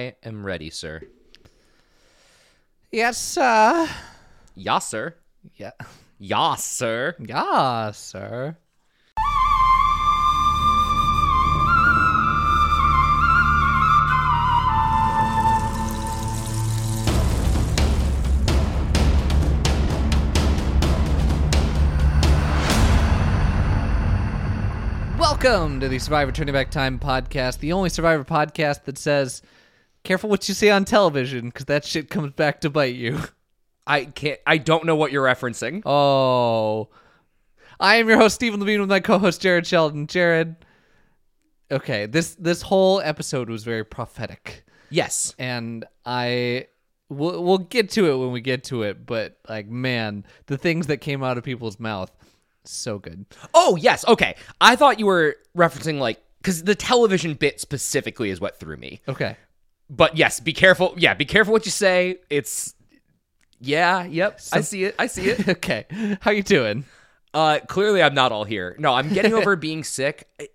I am ready, sir. Yes, sir. Ya, sir. Yeah. Ya, sir. Yeah, sir. Welcome to the Survivor Turning Back Time podcast, the only Survivor podcast that says, careful what you say on television, because that shit comes back to bite you. I can't. I don't know what you're referencing. Oh. I am your host, Steven Levine, with my co-host Jared Sheldon. Jared. Okay, this this whole episode was very prophetic. Yes. And I we'll, we'll get to it when we get to it, but like man, the things that came out of people's mouth so good. Oh, yes. Okay. I thought you were referencing like because the television bit specifically is what threw me. Okay. But yes, be careful. Yeah, be careful what you say. It's yeah. Yep. I see it. I see it. okay. How you doing? Uh, clearly, I'm not all here. No, I'm getting over being sick. I,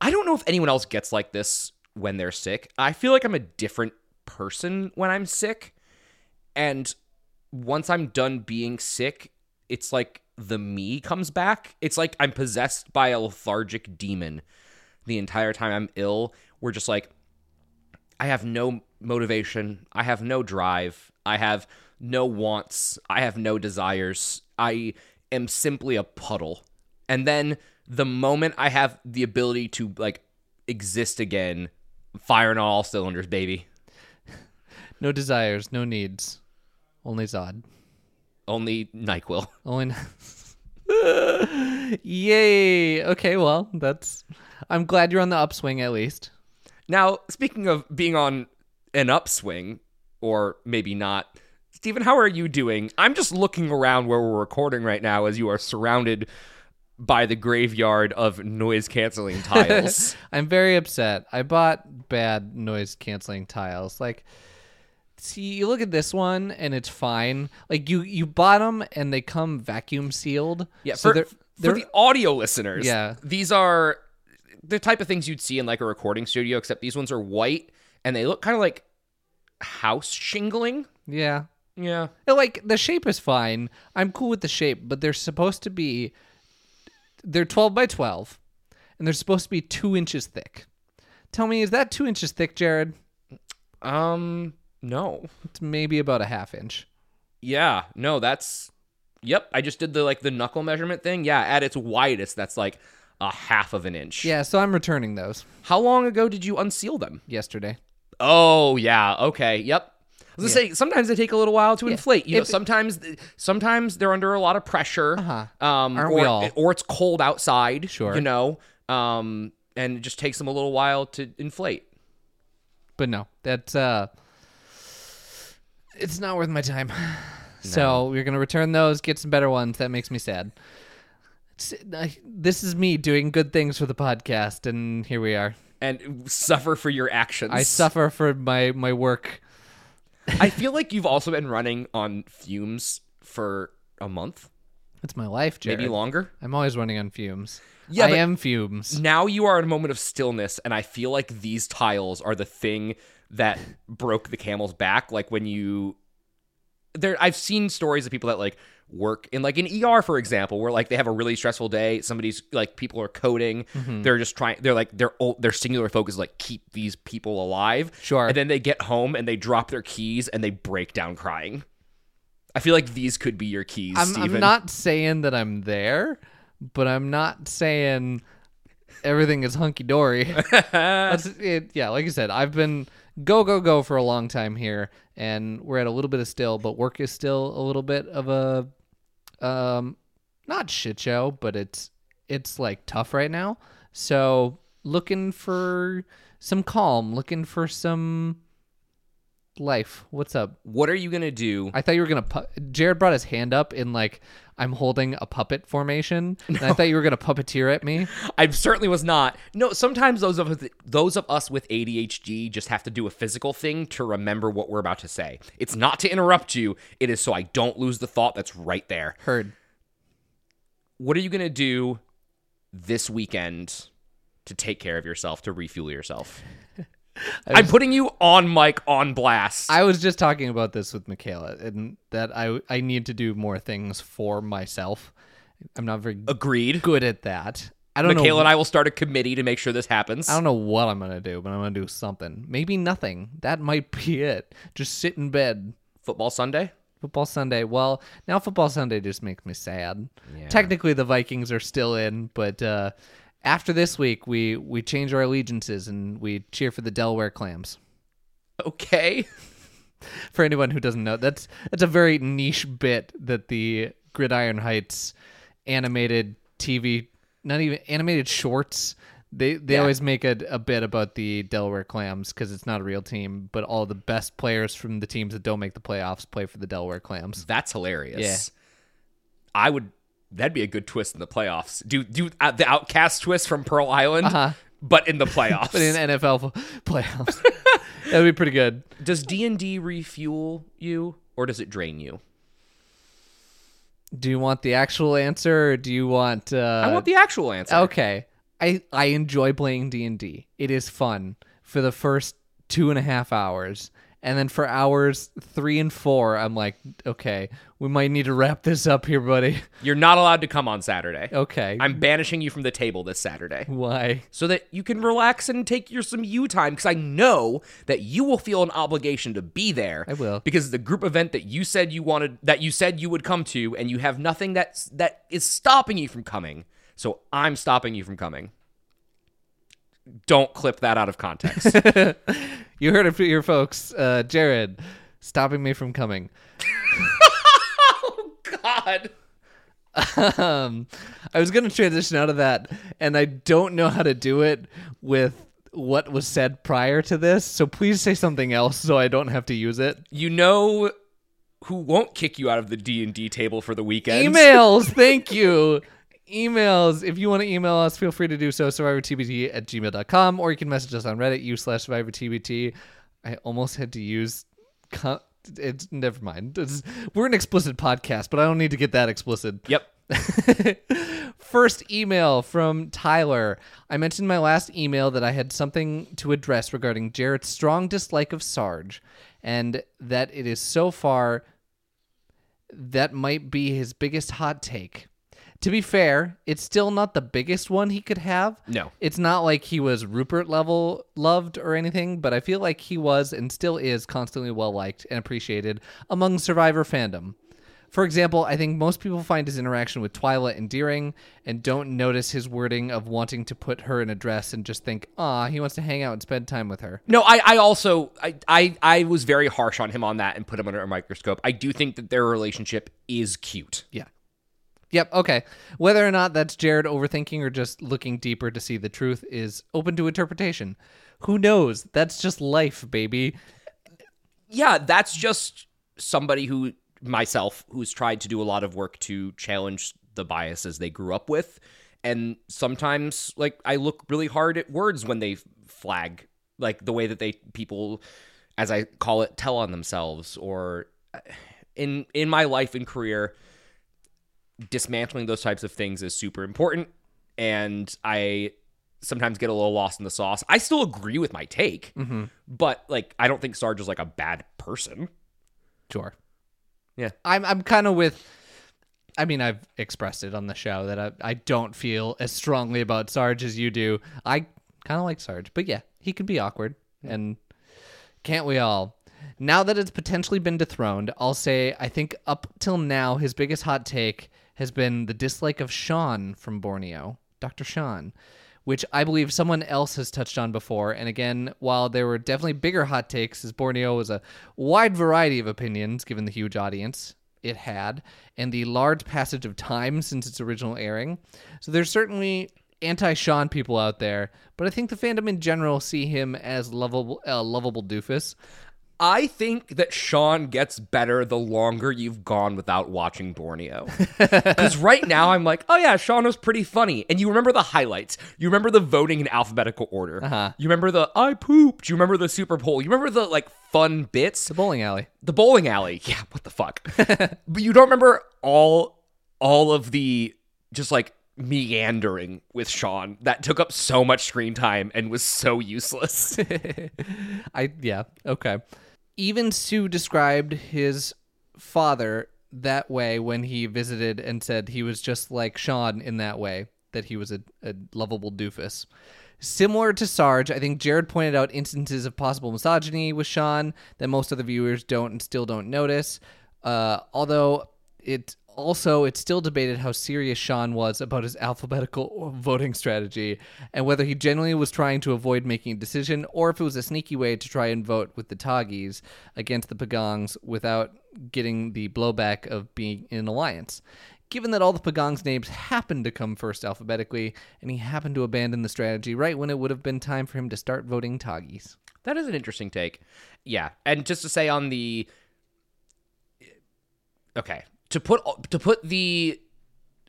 I don't know if anyone else gets like this when they're sick. I feel like I'm a different person when I'm sick. And once I'm done being sick, it's like the me comes back. It's like I'm possessed by a lethargic demon the entire time I'm ill. We're just like, I have no motivation. I have no drive. I have no wants. I have no desires. I am simply a puddle. And then the moment I have the ability to like exist again, firing on all cylinders, baby. No desires, no needs. Only Zod. Only NyQuil. Only Yay. Okay, well, that's I'm glad you're on the upswing at least. Now, speaking of being on an upswing, or maybe not, Steven, how are you doing? I'm just looking around where we're recording right now as you are surrounded by the graveyard of noise canceling tiles. I'm very upset. I bought bad noise canceling tiles. Like see you look at this one and it's fine. Like you you bought them and they come vacuum sealed. yeah, so for, they're, they're the audio listeners, Yeah. these are the type of things you'd see in like a recording studio, except these ones are white and they look kind of like house shingling. yeah. Yeah. Like the shape is fine. I'm cool with the shape, but they're supposed to be they're 12 by 12 and they're supposed to be 2 inches thick. Tell me is that 2 inches thick, Jared? Um, no. It's maybe about a half inch. Yeah, no, that's yep. I just did the like the knuckle measurement thing. Yeah, at its widest, that's like a half of an inch. Yeah, so I'm returning those How long ago did you unseal them? yesterday. Oh yeah, okay, yep. I was gonna say sometimes they take a little while to inflate. You know, If- sometimes sometimes they're under a lot of pressure. Uh-huh. Um, Aren't or, we all? or it's cold outside. Sure. You know, um, and it just takes them a little while to inflate. But no, that's uh it's not worth my time. So we're gonna return those, get some better ones. That makes me sad. This is me doing good things for the podcast, and here we are. And suffer for your actions. I suffer for my my work. I feel like you've also been running on fumes for a month, It's my life, Jared. maybe longer. I'm always running on fumes. Yeah, I am fumes. Now you are in a moment of stillness, and I feel like these tiles are the thing that broke the camel's back. Like when you, there, I've seen stories of people that like work in like an ER, for example, where like they have a really stressful day. Somebody's like people are coding. Mm-hmm. They're just trying. They're like their their singular focus is like keep these people alive. Sure. And then they get home and they drop their keys and they break down crying. I feel like these could be your keys, I'm. I'm not saying that I'm there, but I'm not saying everything is hunky dory. Yeah, like I said, I've been go go go for a long time here, and we're at a little bit of still, but work is still a little bit of a um not shit show, but it's it's like tough right now. So looking for some calm, looking for some life. What's up? What are you gonna do? I thought you were gonna. Pu- Jared brought his hand up in like I'm holding a puppet formation, and I thought you were gonna puppeteer at me. I certainly was not. No, sometimes those of us, those of us with ADHD just have to do a physical thing to remember what we're about to say. It's not to interrupt you. It is so I don't lose the thought that's right there. Heard. What are you gonna do this weekend to take care of yourself to refuel yourself? I'm putting you on mic on blast. I was just talking about this with Michaela, and that I I need to do more things for myself. I'm not very Agreed. good at that. I don't Michaela know. and I will start a committee to make sure this happens. I don't know what I'm gonna do, but I'm gonna do something. Maybe nothing. That might be it. Just sit in bed. Football Sunday. Football Sunday. Well, now football Sunday just makes me sad. Yeah. Technically, the Vikings are still in, but uh, after this week, we we change our allegiances and we cheer for the Delaware Clams. Okay. For anyone who doesn't know, that's that's a very niche bit that the Gridiron Heights animated TV, not even animated shorts. They they Yeah. always make a, a bit about the Delaware Clams because it's not a real team, but all the best players from the teams that don't make the playoffs play for the Delaware Clams. That's hilarious. Yeah. I would. That'd be a good twist in the playoffs. Do do uh, the Outcast twist from Pearl Island, Uh-huh. but in the playoffs. But in NFL playoffs, that would be pretty good. does D and D refuel you, or does it drain you? Do you want the actual answer, or do you want? Uh, I want the actual answer. Okay. I I enjoy playing D and D. It is fun for the first two and a half hours, and then for hours three and four, I'm like, okay, we might need to wrap this up here, buddy. You're not allowed to come on Saturday. Okay. I'm banishing you from the table this Saturday. Why? so that you can relax and take your some you time because I know that you will feel an obligation to be there. I will. because the group event that you said you wanted that you said you would come to, and you have nothing that's that is stopping you from coming. So I'm stopping you from coming. Don't clip that out of context. You heard it from your folks. Uh, Jared stopping me from coming. God. um, I was going to transition out of that, and I don't know how to do it with what was said prior to this. So please say something else so I don't have to use it. You know who won't kick you out of the D and D table for the weekend? Emails, thank you. Emails. If you want to email us, feel free to do so. SurvivorTBT at gmail.com, or you can message us on Reddit, u slash SurvivorTBT. I almost had to use. Co- it's never mind. It's, we're an explicit podcast, but I don't need to get that explicit. Yep. First email from Tyler. I mentioned in my last email that I had something to address regarding Jared's strong dislike of Sarge, and that it is so far that might be his biggest hot take. To be fair, it's still not the biggest one he could have. No. It's not like he was Rupert level loved or anything, but I feel like he was and still is constantly well liked and appreciated among Survivor fandom. For example, I think most people find his interaction with Twila endearing and don't notice his wording of wanting to put her in a dress and just think, ah, he wants to hang out and spend time with her. No, I, I also I, I I was very harsh on him on that and put him under a microscope. I do think that their relationship is cute. Yeah. Yep, okay. Whether or not that's Jared overthinking or just looking deeper to see the truth is open to interpretation. Who knows? That's just life, baby. Yeah, that's just somebody who myself who's tried to do a lot of work to challenge the biases they grew up with. And sometimes like I look really hard at words when they flag like the way that they people as I call it tell on themselves or uh, in in my life and career dismantling those types of things is super important and I sometimes get a little lost in the sauce. I still agree with my take, mm-hmm. but like I don't think Sarge is like a bad person. Sure. Yeah. I'm I'm kind of with I mean, I've expressed it on the show that I, I don't feel as strongly about Sarge as you do. I kind of like Sarge, but yeah, he can be awkward, and can't we all? Now that it's potentially been dethroned, I'll say I think up till now his biggest hot take has been the dislike of Sean from Borneo, Dr. Sean, which I believe someone else has touched on before. And again, while there were definitely bigger hot takes, as Borneo was a wide variety of opinions given the huge audience it had and the large passage of time since its original airing. So there's certainly anti Sean people out there, but I think the fandom in general see him as lovable, uh, lovable doofus. I think that Sean gets better the longer you've gone without watching Borneo. Because right now I'm like, oh yeah, Sean was pretty funny. And you remember the highlights. You remember the voting in alphabetical order. Uh-huh. You remember the I pooped. You remember the Super Bowl. You remember the like fun bits. The bowling alley. The bowling alley. Yeah, what the fuck? but you don't remember all all of the just like meandering with Sean that took up so much screen time and was so useless. I yeah, okay. Even Sue described his father that way when he visited and said he was just like Sean in that way, that he was a, a lovable doofus. Similar to Sarge, I think Jared pointed out instances of possible misogyny with Sean that most other viewers don't and still don't notice. Uh, although it also it's still debated how serious Sean was about his alphabetical voting strategy and whether he genuinely was trying to avoid making a decision or if it was a sneaky way to try and vote with the Tagis against the Pagongs without getting the blowback of being in an alliance. Given that all the Pagong's names happened to come first alphabetically, and he happened to abandon the strategy right when it would have been time for him to start voting Tagis. That is an interesting take. Yeah, and just to say on the okay to put to put the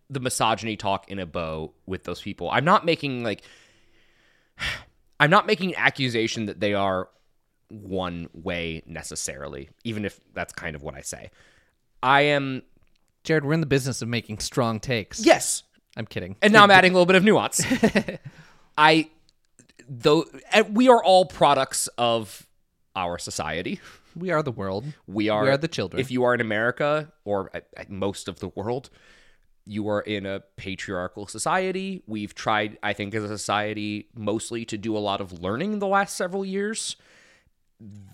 the misogyny talk in a bow with those people. I'm not making like I'm not making an accusation that they are one way necessarily, even if that's kind of what I say. I am Jared, we're in the business of making strong takes. yes, I'm kidding. and now I'm adding a little bit of nuance. I though eh, we are all products of our society. We are the world. We are, We are the children. If you are in America or at, at most of the world, you are in a patriarchal society. We've tried, I think, as a society, mostly to do a lot of learning the last several years.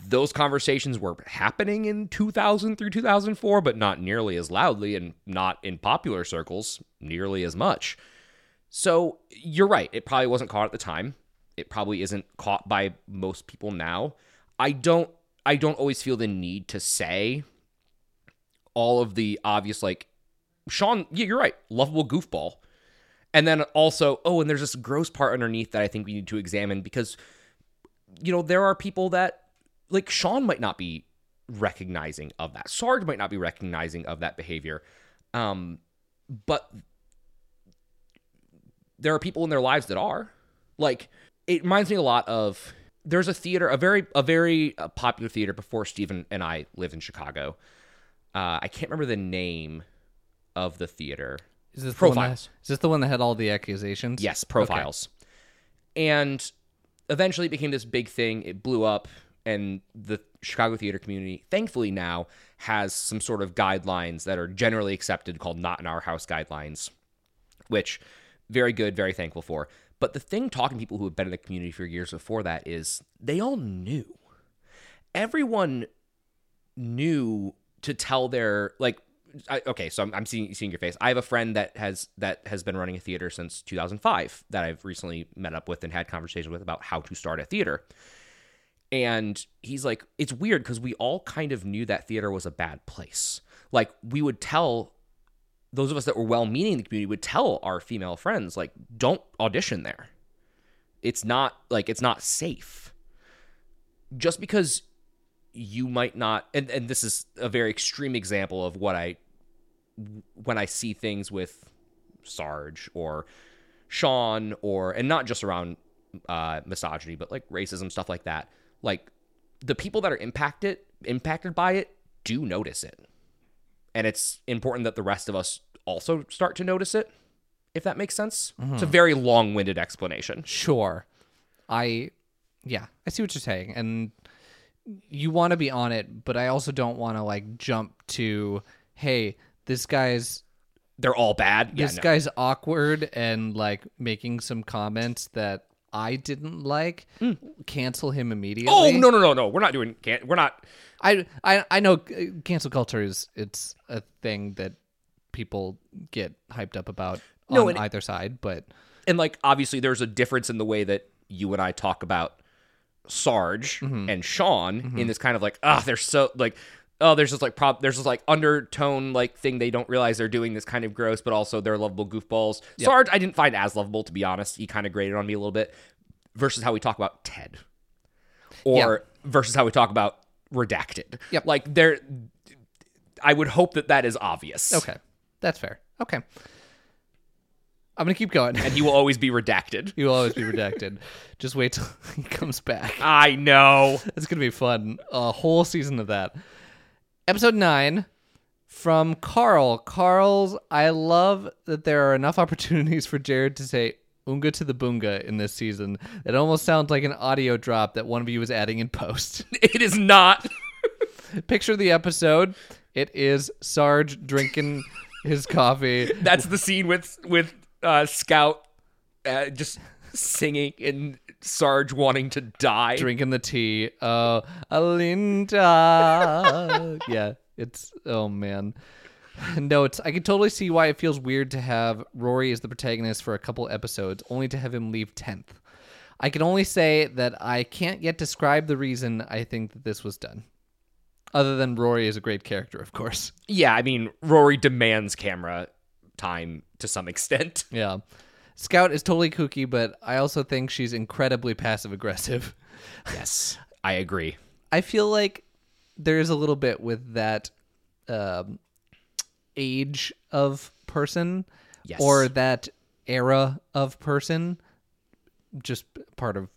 Those conversations were happening in 2000 through 2004, but not nearly as loudly and not in popular circles nearly as much. So you're right. It probably wasn't caught at the time. It probably isn't caught by most people now. I don't I don't always feel the need to say all of the obvious like Sean, yeah, you're right, lovable goofball. And then also, oh, and there's this gross part underneath that I think we need to examine because you know, there are people that like Sean might not be recognizing of that. Sarge might not be recognizing of that behavior. Um but there are people in their lives that are. Like it reminds me a lot of there's a theater, a very a very uh, popular theater before Steven and I lived in Chicago. Uh, I can't remember the name of the theater. Is this The one that, Profiles. is this the one that had all the accusations? Yes, profiles. And eventually it became this big thing. It blew up, and the Chicago theater community, thankfully now, has some sort of guidelines that are generally accepted called Not in Our House guidelines, which very good, very thankful for. But the thing talking to people who have been in the community for years before that is they all knew. Everyone knew to tell their like I, okay so I'm, I'm seeing seeing your face. I have a friend that has that has been running a theater since 2005 that i've recently met up with and had conversations with about how to start a theater. And he's like it's weird because we all kind of knew that theater was a bad place. Like we would tell those of us that were well meaning in the community would tell our female friends like don't audition there. It's not like it's not safe. Just because you might not and, and this is a very extreme example of what i when i see things with sarge or sean or and not just around uh misogyny but like racism stuff like that like the people that are impacted impacted by it do notice it and it's important that the rest of us also start to notice it if that makes sense it's a mm-hmm. very long-winded explanation Sure. I yeah, I see what you're saying. And you want to be on it, but I also don't want to like jump to hey, this guy's they're all bad yeah this no. guy's awkward and like making some comments that I didn't like. Cancel him immediately. oh no no no no we're not doing can't we're not I I I know uh, cancel culture is it's a thing that people get hyped up about No, on either side, but and like obviously there's a difference in the way that you and I talk about Sarge and Sean in this kind of like ah they're so like oh there's this like prop there's this like undertone like thing they don't realize they're doing this kind of gross but also they're lovable goofballs. Sarge I didn't find as lovable to be honest. He kind of grated on me a little bit versus how we talk about Ted or versus how we talk about redacted. Yep. Like there I would hope that that is obvious. okay. That's fair. Okay. I'm going to keep going. And he will always be redacted. He will always be redacted. Just wait till he comes back. I know. It's going to be fun. A whole season of that. Episode 9 From Carl. Carl's, I love that there are enough opportunities for Jared to say Unga to the Boonga in this season. It almost sounds like an audio drop that one of you is adding in post. It is not. Picture the episode. It is Sarge drinking his coffee. That's the scene with with uh, Scout uh, just singing and Sarge wanting to die. drinking the tea. Oh, Alinda. yeah, it's oh man. No, it's I can totally see why it feels weird to have Rory as the protagonist for a couple episodes, only to have him leave tenth. I can only say that I can't yet describe the reason I think that this was done. Other than Rory is a great character, of course. Yeah, I mean Rory demands camera time to some extent. Yeah. Scout is totally kooky, but I also think she's incredibly passive aggressive. Yes, I agree. I feel like there is a little bit with that um, age of person Yes. or that era of person, just part of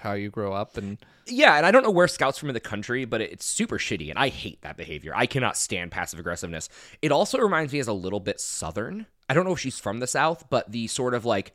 how you grow up. And Yeah, and I don't know where Scout's from in the country, but it's super shitty, and I hate that behavior. I cannot stand passive aggressiveness. It also reminds me as a little bit Southern. I don't know if she's from the South, but the sort of like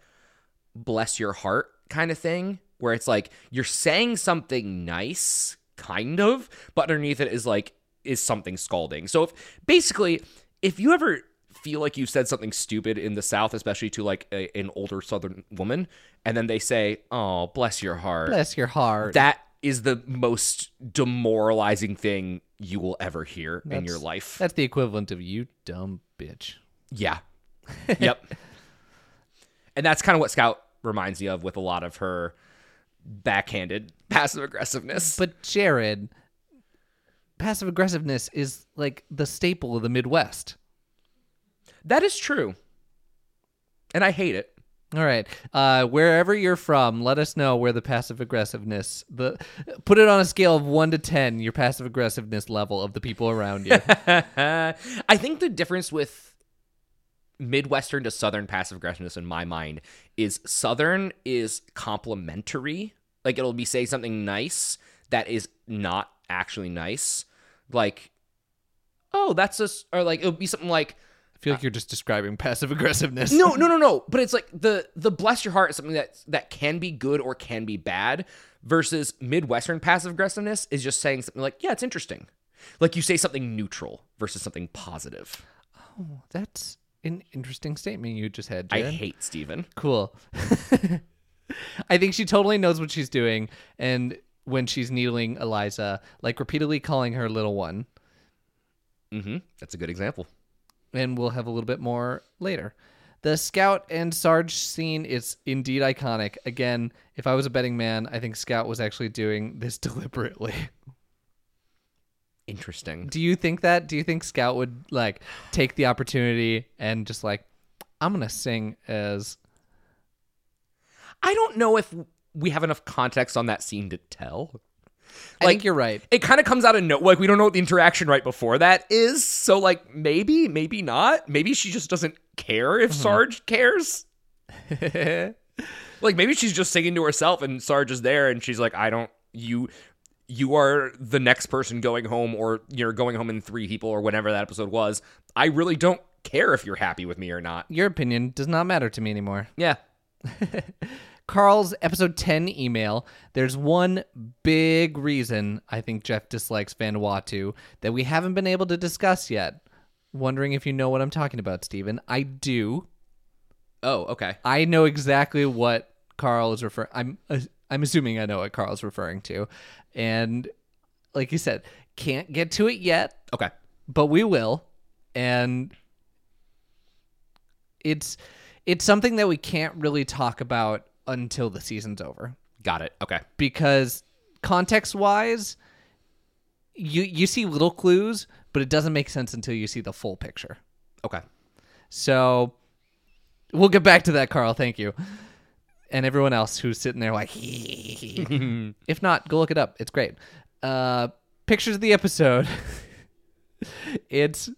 bless your heart kind of thing, where it's like you're saying something nice, kind of, but underneath it is like is something scalding. So if basically, if you ever feel like you said something stupid in the South, especially to like a, an older Southern woman, and then they say, "Oh, bless your heart," bless your heart. that is the most demoralizing thing you will ever hear in your life. That's the equivalent of you dumb bitch. Yeah. yep. And that's kind of what Scout reminds you of with a lot of her backhanded passive aggressiveness. But Jared, passive aggressiveness is like the staple of the Midwest. that is true. And I hate it. All right. Uh, wherever you're from, let us know where the passive aggressiveness the put it on a scale of one to ten, your passive aggressiveness level of the people around you. I think the difference with Midwestern to Southern passive aggressiveness in my mind is Southern is complimentary. Like it'll be say something nice that is not actually nice. Like, oh, that's just, or like it'll be something like, I feel like you're just describing passive aggressiveness. no, no, no, no. But it's like the the bless your heart is something that that can be good or can be bad. Versus Midwestern passive aggressiveness is just saying something like, yeah, it's interesting. Like you say something neutral versus something positive. Oh, that's an interesting statement you just had, I hate Steven. Cool. I think she totally knows what she's doing, and when she's needling Eliza, like repeatedly calling her little one, Mm-hmm. That's a good example. and we'll have a little bit more later. The Scout and Sarge scene is indeed iconic. Again, if I was a betting man, I think Scout was actually doing this deliberately. Interesting. Do you think that? Do you think Scout would like take the opportunity and just like, I'm gonna sing as I don't know if we have enough context on that scene to tell. I Like- think you're right. It kind of comes out of no like we don't know what the interaction right before that is. So like maybe, maybe not. Maybe she just doesn't care if mm-hmm. Sarge cares. Like maybe she's just singing to herself and Sarge is there and she's like, I don't you you are the next person going home or you're going home in three people or whatever that episode was. I really don't care if you're happy with me or not. Your opinion does not matter to me anymore. Yeah. Carl's episode 10 email. There's one big reason I think Jeff dislikes Vanuatu that we haven't been able to discuss yet. Wondering if you know what I'm talking about, Steven. I do. Oh, okay. I know exactly what Carl is referring. I'm uh, I'm assuming I know what Carl's referring to, and like you said, can't get to it yet, Okay. but we will. And it's it's something that we can't really talk about until the season's over Got it. Okay. because context wise, you you see little clues, but it doesn't make sense until you see the full picture. Okay. So we'll get back to that, Carl. Thank you. And everyone else who's sitting there like, if not, go look it up. It's great. Uh, pictures of the episode. it's.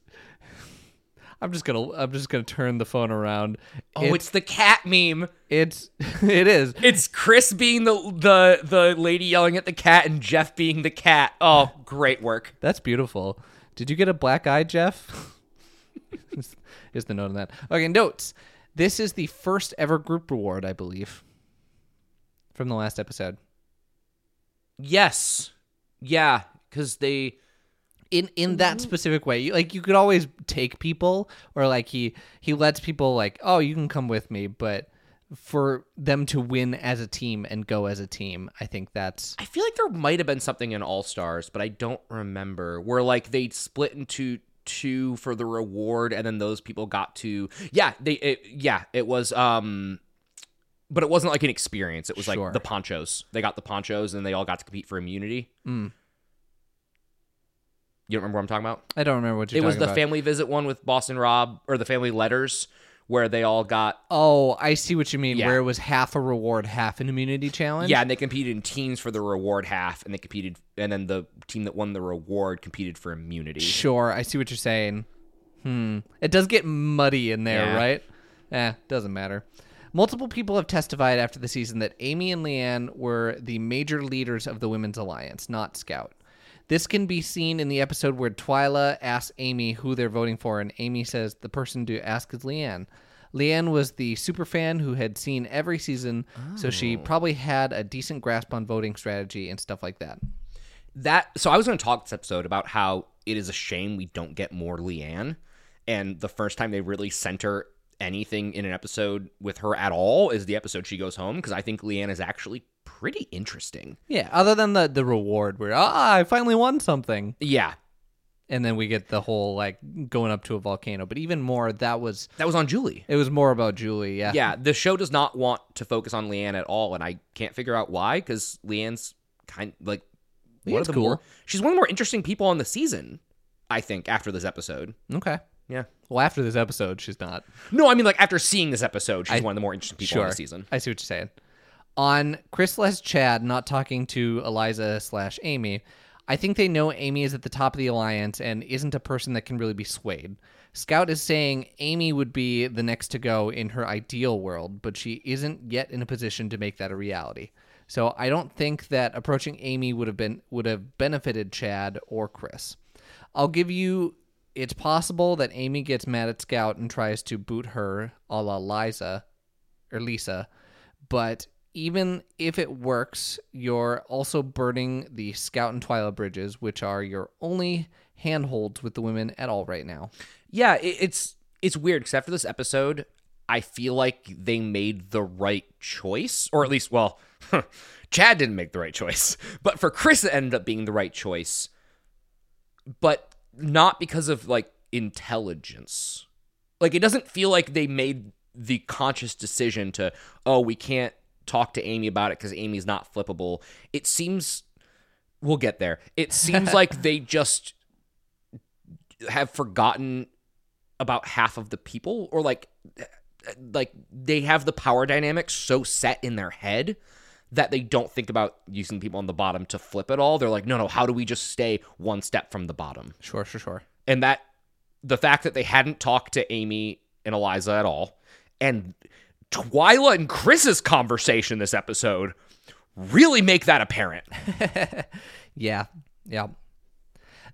I'm just gonna. I'm just gonna turn the phone around. Oh, it's the cat meme. it's. It is. It's Chris being the the the lady yelling at the cat and Jeff being the cat. Oh, great work. That's beautiful. Did you get a black eye, Jeff? is the note on that. Okay, notes. This is the first ever group reward, I believe, from the last episode. Yes. Yeah, because they. in in that mm-hmm. specific way. You, like you could always take people, or like he he lets people like, oh, you can come with me, but for them to win as a team and go as a team, I think that's I feel like there might have been something in All Stars, but I don't remember where like they split into two for the reward, and then those people got to yeah they it, yeah it was um. But it wasn't like an experience. It was Sure. like the ponchos. They got the ponchos, and they all got to compete for immunity. Mm. You don't remember what I'm talking about? I don't remember what you're it was the about. family visit one with Boston Rob, or the family letters, where they all got Oh, I see what you mean. Yeah. Where it was half a reward, half an immunity challenge. Yeah, and they competed in teams for the reward half, and they competed, and then the team that won the reward competed for immunity. Sure, I see what you're saying. Hmm. It does get muddy in there, Yeah. right? Eh, doesn't matter. Multiple people have testified after the season that Ami and Leann were the major leaders of the Women's Alliance, not Scout. This can be seen in the episode where Twila asks Ami who they're voting for, and Ami says the person to ask is Leann. Leann was the super fan who had seen every season, so she oh. probably had a decent grasp on voting strategy and stuff like that. That so I was going to talk this episode about how it is a shame we don't get more Leann, and the first time they really center anything in an episode with her at all is the episode she goes home because I think Leann is actually pretty interesting. Yeah, other than the the reward where ah, I finally won something. Yeah, and then we get the whole like going up to a volcano but even more that was that was on Julie. it was more about julie yeah Yeah, the show does not want to focus on Leann at all, and I can't figure out why. Because Leann's kind like one of the cool. more she's one of the more interesting people on the season. I think after this episode. okay Yeah. well after this episode she's not No, I mean like after seeing this episode, she's one of the more interesting people on the season. i see what you're saying on chris les chad not talking to eliza slash ami i think they know ami is at the top of the alliance and isn't a person that can really be swayed scout is saying ami would be the next to go in her ideal world but she isn't yet in a position to make that a reality so i don't think that approaching ami would have been would have benefited chad or chris I'll give you. It's possible that Ami gets mad at Scout and tries to boot her, a la Liza or Lisa. But even if it works, you're also burning the Scout and Twila bridges, which are your only handholds with the women at all right now. Yeah, it's it's weird because after this episode, I feel like they made the right choice, or at least, well, Chad didn't make the right choice, but for Chris, it ended up being the right choice, but not because of like intelligence. Like it doesn't feel like they made the conscious decision to, oh, we can't talk to Ami about it because Ami's not flippable. It seems we'll get there. It seems like they just have forgotten about half of the people or like like they have the power dynamics so set in their head that they don't think about using people on the bottom to flip it all. They're like, no, no, how do we just stay one step from the bottom? Sure, sure, sure. And that the fact that they hadn't talked to Ami and Eliza at all, and Twila and Chris's conversation this episode really make that apparent. Yeah, yeah.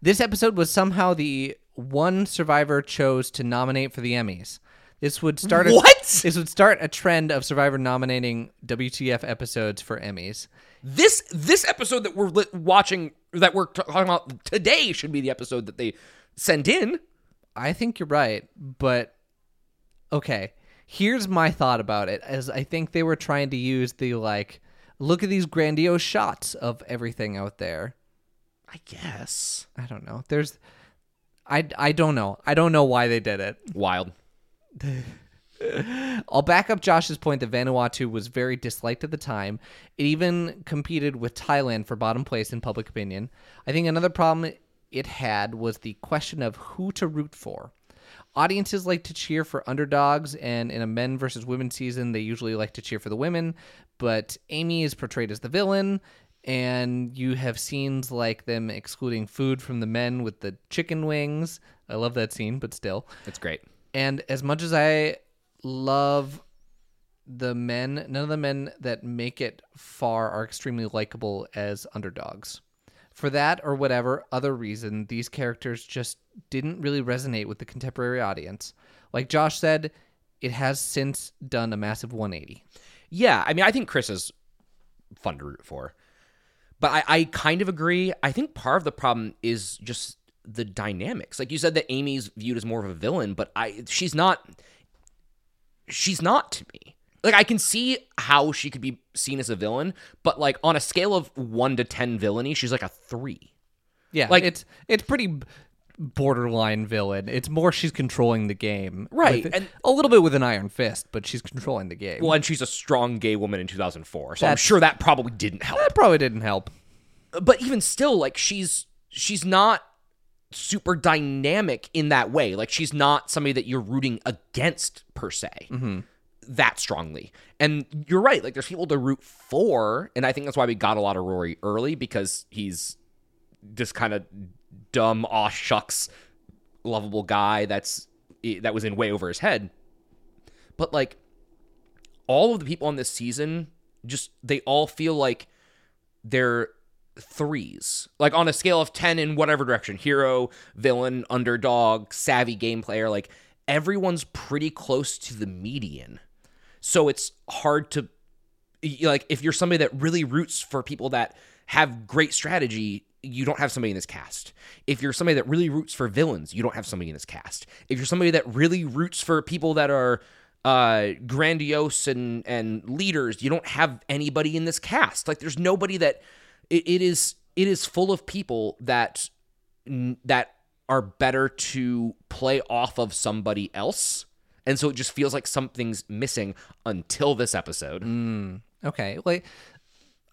This episode was somehow the one Survivor chose to nominate for the Emmys. This would start a, What? This would start a trend of Survivor nominating WTF episodes for Emmys. This this episode that we're watching that we're talking about today should be the episode that they send in. I think you're right, but okay. Here's my thought about it as I think they were trying to use the like look at these grandiose shots of everything out there. I guess. I don't know. There's I I don't know. I don't know why they did it. Wild. I'll back up Josh's point that Vanuatu was very disliked at the time. It even competed with Thailand for bottom place in public opinion. I think another problem it had was the question of who to root for. Audiences like to cheer for underdogs, and in a men versus women season, they usually like to cheer for the women. But Ami is portrayed as the villain, and you have scenes like them excluding food from the men with the chicken wings. I love that scene, but still. It's great. And as much as I love the men, none of the men that make it far are extremely likable as underdogs. For that or whatever other reason, these characters just didn't really resonate with the contemporary audience. Like Josh said, it has since done a massive 180. Yeah, I mean, I think Chris is fun to root for, but I, I kind of agree. I think part of the problem is just the dynamics. Like you said, that Ami's viewed as more of a villain, but I she's not. She's not to me. Like I can see how she could be seen as a villain, but like on a scale of one to ten villainy, she's like a three. Yeah, Like- it's it's pretty borderline villain. It's more she's controlling the game, Right, with- and- a little bit with an iron fist, but she's controlling the game. Well, and she's a strong gay woman in 2004, so I'm sure that probably didn't help. that probably didn't help. but even still like she's she's not super dynamic in that way like she's not somebody that you're rooting against per se mm-hmm. That strongly. And you're right like there's people to root for and i think that's why we got a lot of rory early because he's this kind of dumb aw shucks lovable guy that's that was in way over his head. But like all of the people on this season just they all feel like they're threes. Like on a scale of 10 in whatever direction hero villain underdog savvy game player like everyone's pretty close to the median so it's hard to like if you're somebody that really roots for people that have great strategy you don't have somebody in this cast. If you're somebody that really roots for villains you don't have somebody in this cast. If you're somebody that really roots for people that are uh grandiose and and leaders you don't have anybody in this cast. Like there's nobody that it, it is it is full of people that that are better to play off of somebody else and so it just feels like something's missing until this episode Okay, like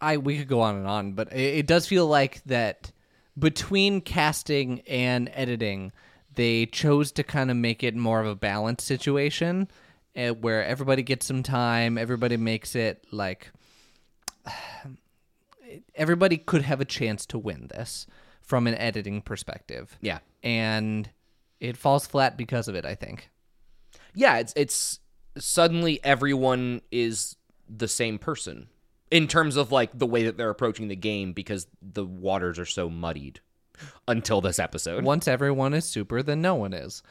I we could go on and on, but it, it does feel like that between casting and editing, they chose to kind of make it more of a balanced situation, uh, where everybody gets some time, everybody makes it like everybody could have a chance to win this from an editing perspective, yeah and it falls flat because of it. I think. Yeah it's it's suddenly everyone is the same person in terms of like the way that they're approaching the game because the waters are so muddied until this episode Once everyone is super, then no one is.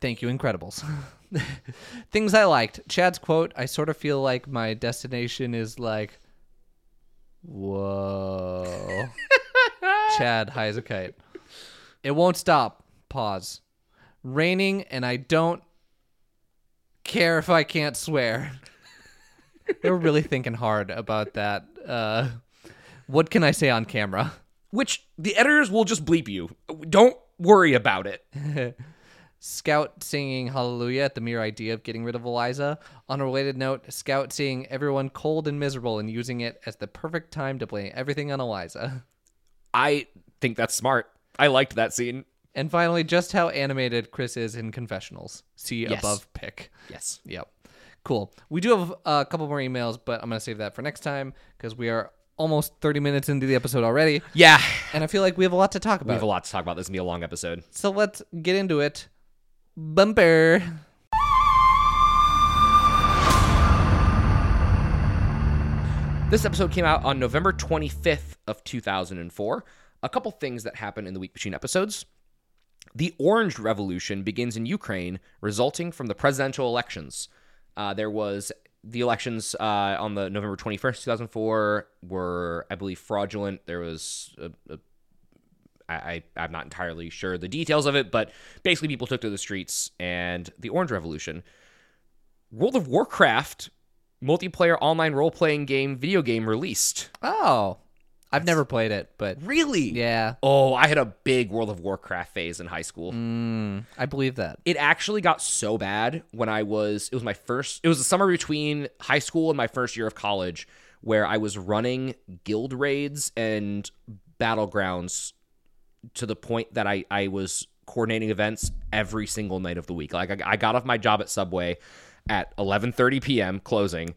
Thank you, Incredibles. Things I liked. Chad's quote I sort of feel like my destination is like, whoa. Chad, high as a kite. It won't stop. Pause. Raining, and I don't care if I can't swear. they were really thinking hard about that. Uh, what can I say on camera? which the editors will just bleep you don't worry about it Scout singing Hallelujah at the mere idea of getting rid of Eliza. On a related note, Scout seeing everyone cold and miserable and using it as the perfect time to blame everything on Eliza. i think that's smart i liked that scene And finally, just how animated Chris is in confessionals. See Yes. above pick. yes Yep. Cool. We do have a couple more emails, but I'm going to save that for next time because we are almost 30 minutes into the episode already. yeah And I feel like we have a lot to talk about. we have a lot to talk about this is gonna be a long episode So let's get into it. Bumper. This episode came out on November 25th of 2004. A couple things that happened in the week between episodes. The Orange Revolution begins in Ukraine, resulting from the presidential elections. Uh, there was the elections uh, on the November 21st, 2004 were, I believe, fraudulent. There was a, a I, I'm not entirely sure the details of it, but basically people took to the streets and the Orange Revolution. World of Warcraft multiplayer online role playing game video game released. Oh. I've never played it, but Really? yeah. Oh, I had a big World of Warcraft phase in high school. Mm, I believe that. It actually got so bad when I was it was my first it was the summer between high school and my first year of college where I was running guild raids and battlegrounds to the point that I I was coordinating events every single night of the week. Like I, I got off my job at Subway at 11:30 p.m. closing,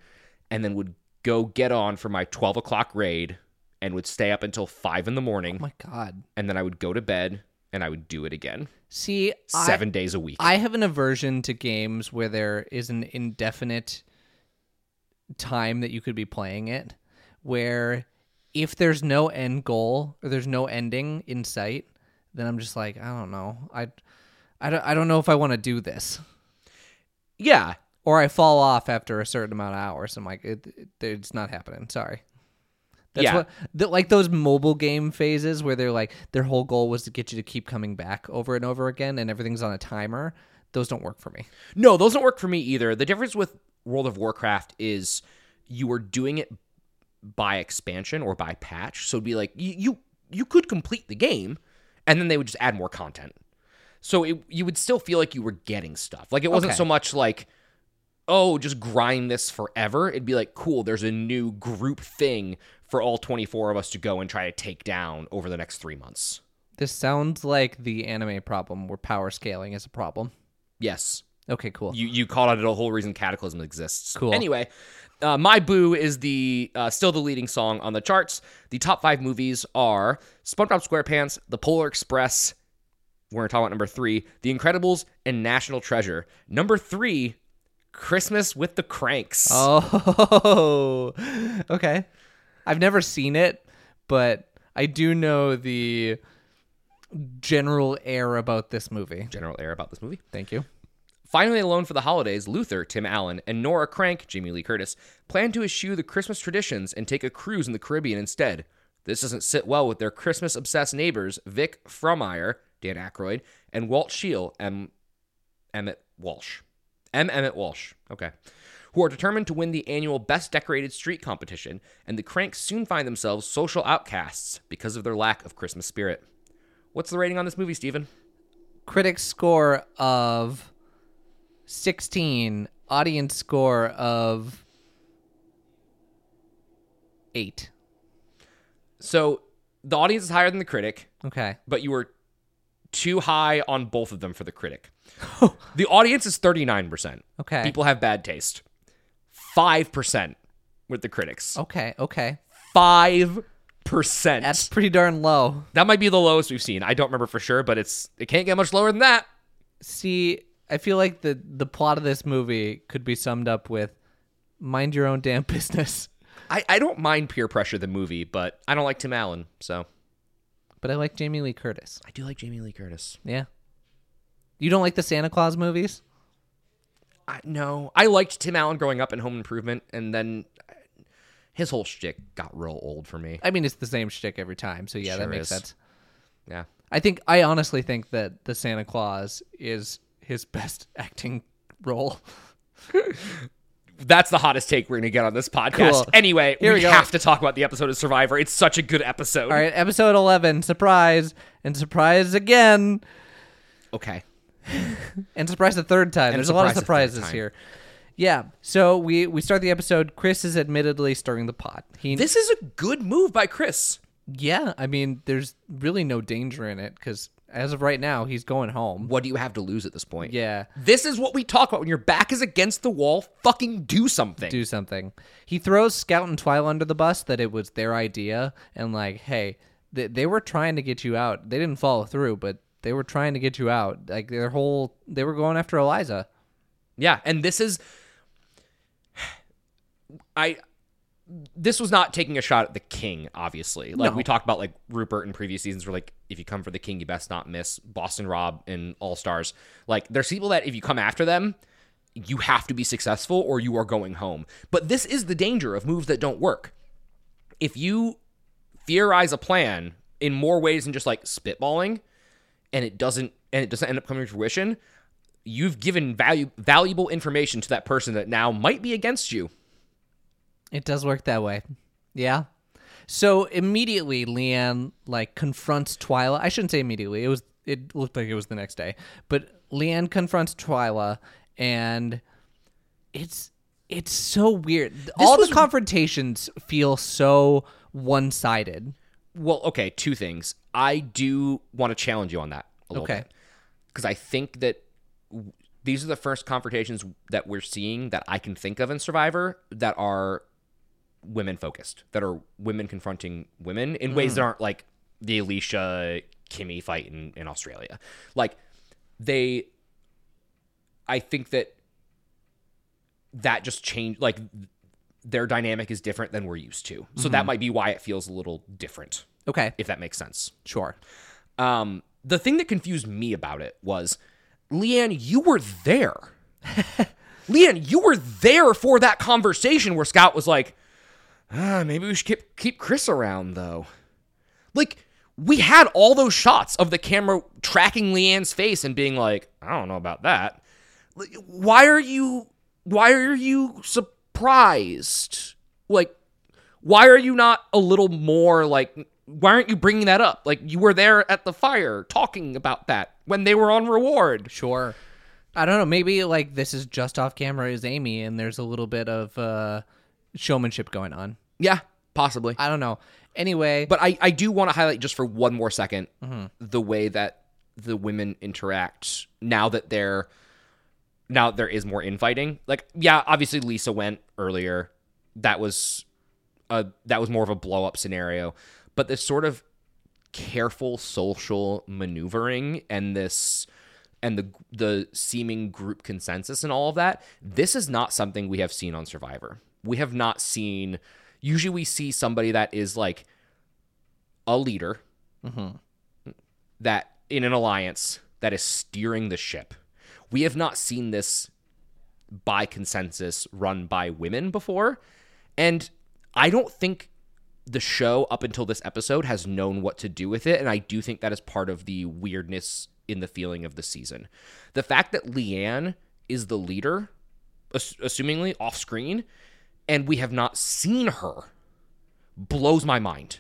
and then would go get on for my 12 o'clock raid and would stay up until five in the morning, Oh my god. and then I would go to bed and I would do it again See, I- seven days a week. I have an aversion to games where there is an indefinite time that you could be playing it, where if there's no end goal or there's no ending in sight, then I'm just like, I don't know. I I don't, I don't know if I want to do this. Yeah. Or I fall off after a certain amount of hours. I'm like, it, it, it's not happening. Sorry. That's Yeah. what the, like those mobile game phases where they're like their whole goal was to get you to keep coming back over and over again, and everything's on a timer. Those don't work for me. No, those don't work for me either. The difference with World of Warcraft is you were doing it by expansion or by patch. So it'd be like you you, you could complete the game and then they would just add more content. So it, you would still feel like you were getting stuff. Like it wasn't Okay. so much like oh, just grind this forever. It'd be like cool, there's a new group thing for all 24 of us to go and try to take down over the next 3 months. This sounds like the anime problem where power scaling is a problem. Yes. Okay, cool. You you called out the whole reason Cataclysm exists. Cool. Anyway, uh, My Boo is the uh, still the leading song on the charts. The top five movies are SpongeBob SquarePants, The Polar Express. We're gonna talk about number three, The Incredibles, and National Treasure. Number three, Christmas with the Kranks. Oh, okay. I've never seen it, but I do know the general air about this movie. General air about this movie. Thank you. Finally alone for the holidays, Luther, Tim Allen, and Nora Krank, Jamie Lee Curtis, plan to eschew the Christmas traditions and take a cruise in the Caribbean instead. This doesn't sit well with their Christmas obsessed neighbors, Vic Frohmeyer, Dan Aykroyd, and Walt Scheel, M. Emmet Walsh. M. Emmet Walsh. Okay. Who are determined to win the annual Best Decorated Street competition, and the Kranks soon find themselves social outcasts because of their lack of Christmas spirit. What's the rating on this movie, Steven? Critics score of 16, audience score of 8. So the audience is higher than the critic. Okay. but you were too high on both of them for the critic. the audience is 39%. Okay. People have bad taste. 5% with the critics. Okay, okay. 5%. That's pretty darn low. that might be the lowest we've seen. I don't remember for sure, but it's it can't get much lower than that. See, I feel like the the plot of this movie could be summed up with mind your own damn business. I, I don't mind peer pressure the movie, but I don't like Tim Allen, so But I like Jamie Lee Curtis. I do like Jamie Lee Curtis. Yeah. You don't like the Santa Claus movies? I, no, I liked Tim Allen growing up in Home Improvement, and then uh, his whole shtick got real old for me. I mean, it's the same shtick every time, so yeah, that makes is. sense. Yeah. I think I honestly think that the Santa Claus is his best acting role. That's the hottest take we're going to get on this podcast. Cool. Anyway, Here we, we have to talk about the episode of Survivor. It's such a good episode. All right, episode 11, surprise, and surprise again, Okay. And surprise the third time. There's a lot of surprise the third surprises here. Yeah, so we we start the episode. Chris is admittedly stirring the pot. He This is a good move by Chris. Yeah, I mean, there's really no danger in it because as of right now, he's going home. What do you have to lose at this point? Yeah, This is what we talk about when your back is against the wall. Fucking do something. do something. He throws Scout and Twila under the bus that it was their idea and like, hey, they, they were trying to get you out. They didn't follow through, but they were trying to get you out. Like their whole, they were going after Eliza. Yeah, and this is I this was not taking a shot at the king, obviously. Like No. we talked about like Rupert in previous seasons were like if you come for the king, you best not miss. Boston Rob in All Stars. Like there's people that if you come after them, you have to be successful or you are going home. But this is the danger of moves that don't work. If you theorize a plan in more ways than just like spitballing and it doesn't and it doesn't end up coming to fruition, you've given value valuable information to that person that now might be against you. It does work that way. Yeah. So immediately Leann like confronts Twila. I shouldn't say immediately. It was it looked like it was the next day. But Leann confronts Twila and it's it's so weird. All was- the confrontations feel so one-sided. Well, okay, two things. I do want to challenge you on that a little Okay. bit. Because I think that w- these are the first confrontations that we're seeing that I can think of in Survivor that are women focused, that are women confronting women in ways that mm. aren't like the Alicia Kimmi fight in, in Australia. Like they I think that that just changed like their dynamic is different than we're used to. So that mm-hmm. might be why it feels a little different, Okay. if that makes sense. Sure. Um, the thing that confused me about it was, Leann, you were there. Leann, you were there for that conversation where Scout was like, ah, maybe we should keep, keep Chris around, though. Like, we had all those shots of the camera tracking Leann's face and being like, I don't know about that. Why are you, why are you surprised? Like, why are you not a little more like why aren't you bringing that up like you were there at the fire talking about that when they were on reward Sure. I don't know. Maybe like this is just off camera is Ami, and there's a little bit of uh, showmanship going on. yeah possibly I don't know. Anyway, but i i do want to highlight just for one more 2nd the way that the women interact now that they're now that there is more infighting like yeah obviously lisa went earlier that was a that was more of a blow up scenario but this sort of careful social maneuvering and this and the the seeming group consensus and all of that this is not something we have seen on survivor. We have not seen usually we see somebody that is like a leader mm-hmm. that in an alliance that is steering the ship. We have not seen this by consensus run by women before. And i don't think the show up until this episode has known what to do with it and i do think that is part of the weirdness in the feeling of the season the fact that leann is the leader ass- assumingly off screen and we have not seen her blows my mind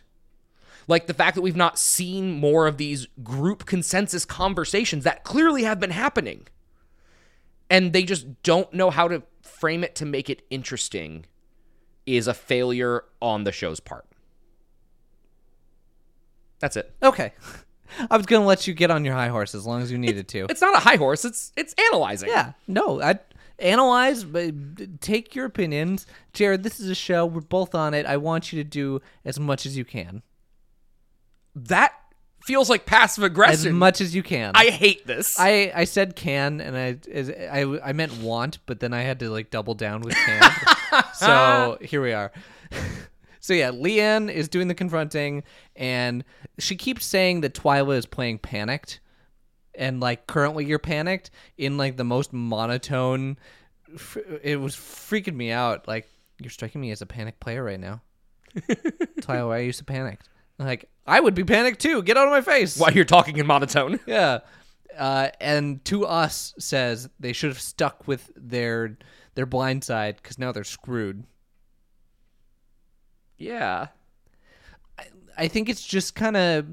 like the fact that we've not seen more of these group consensus conversations that clearly have been happening and they just don't know how to frame it to make it interesting is a failure on the show's part. That's it. okay. I was gonna let you get on your high horse as long as you needed to. It's not a high horse, it's it's analyzing. Yeah, no, I analyze, but take your opinions, Jared. This is a show. We're both on it. I want you to do as much as you can, That feels like passive aggression. as aggression. much as you can. I hate this. I, I said can and I, is- I I meant want, but then I had to like double down with can. so here we are. so yeah, Leann is doing the confronting, and she keeps saying that Twila is playing panicked, and like currently you're panicked in like the most monotone. It was freaking me out. Like you're striking me as a panic player right now. Twila, why are you so panicked? Like I would be panicked too. Get out of my face. While you're talking in monotone. Yeah. Uh, and to us says they should have stuck with their their blind side because now they're screwed. Yeah. I think it's just kind of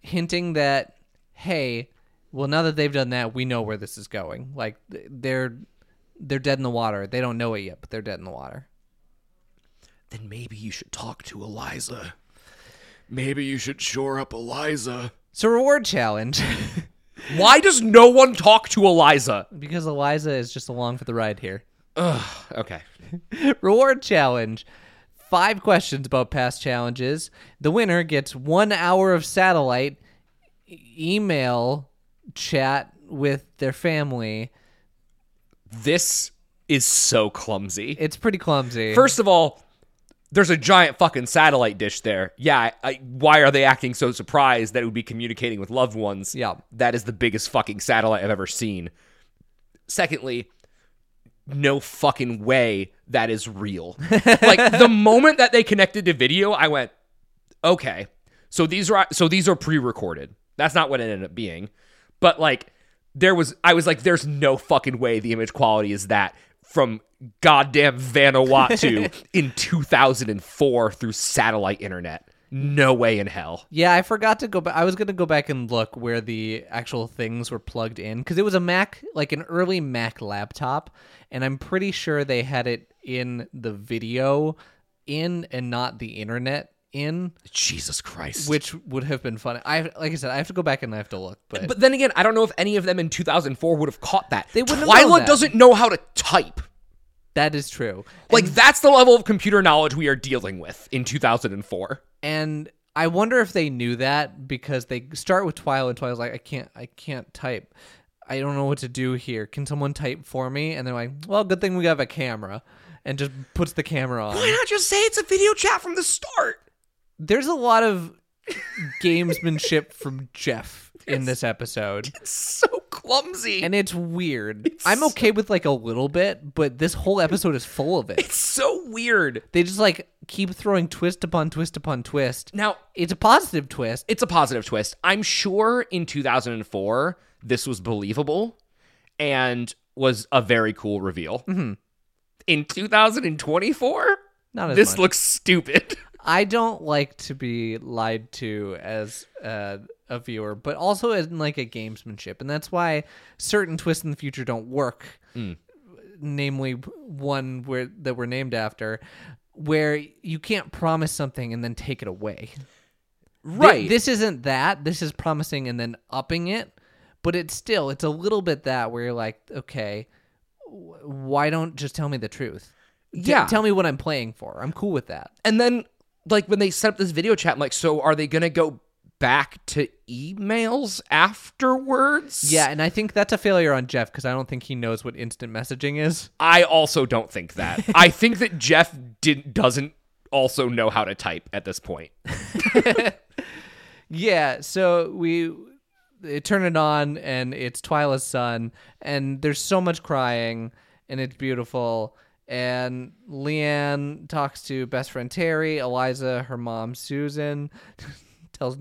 hinting that hey, well now that they've done that, we know where this is going. Like they're they're dead in the water. They don't know it yet, but they're dead in the water. Then maybe you should talk to Eliza. Maybe you should shore up Eliza. It's a reward challenge Why does no one talk to Eliza? because Eliza is just along for the ride here. Ugh, Okay. Reward challenge. Five questions about past challenges. The winner gets one hour of satellite email chat with their family. This is so clumsy. It's pretty clumsy. First of all, there's a giant fucking satellite dish there. Yeah, I, why are they acting so surprised that it would be communicating with loved ones? Yeah. That is the biggest fucking satellite I've ever seen. Secondly, no fucking way that is real. like the moment that they connected to video, I went, okay. So these are so these are pre-recorded. That's not what it ended up being. But like there was I was like there's no fucking way the image quality is that from goddamn Vanuatu in 2004 through satellite internet. No way in hell. yeah, I forgot to go back. I was going to go back and look where the actual things were plugged in because it was a Mac, like an early Mac laptop. And I'm pretty sure they had it in the video in and not the internet in. Jesus Christ. which would have been fun. I like I said, I have to go back and I have to look, but, but then again, I don't know if any of them in 2004 would have caught that. They wouldn't Twila doesn't know how to type. That is true. Like that's the level of computer knowledge we are dealing with in 2004. And I wonder if they knew that because they start with Twila and Twila's like, I can't, I can't type. I don't know what to do here. Can someone type for me? And they're like, well, good thing we have a camera. and just puts the camera on. Why not just say it's a video chat from the start? There's a lot of gamesmanship from Jeff in this episode. It's so clumsy. And it's weird. I'm okay with like a little bit, but this whole episode is full of it. it's so weird. They just like keep throwing twist upon twist upon twist. Now, It's a positive twist. it's a positive twist. I'm sure in 2004 this was believable and was a very cool reveal. Mm-hmm. In 2024, Not as this much. looks stupid. I don't like to be lied to as uh, a viewer, but also in like a gamesmanship, and that's why certain twists in the future don't work. Mm. Namely, one where that we're named after, where you can't promise something and then take it away. Th- Right. this isn't that. This is promising and then upping it, but it's still it's a little bit that where you're like, okay, wh- why don't just tell me the truth? Yeah. tell me what I'm playing for. I'm cool with that. and then like when they set up this video chat, I'm like, so are they gonna go back to emails afterwards? Yeah, and I think that's a failure on Jeff because I don't think he knows what instant messaging is. I also don't think that. I think that Jeff did doesn't also know how to type at this point. Yeah, so we they turn it on and it's Twila's son, and there's so much crying, and it's beautiful. And Leann talks to best friend Terry, Eliza, her mom Susan, tells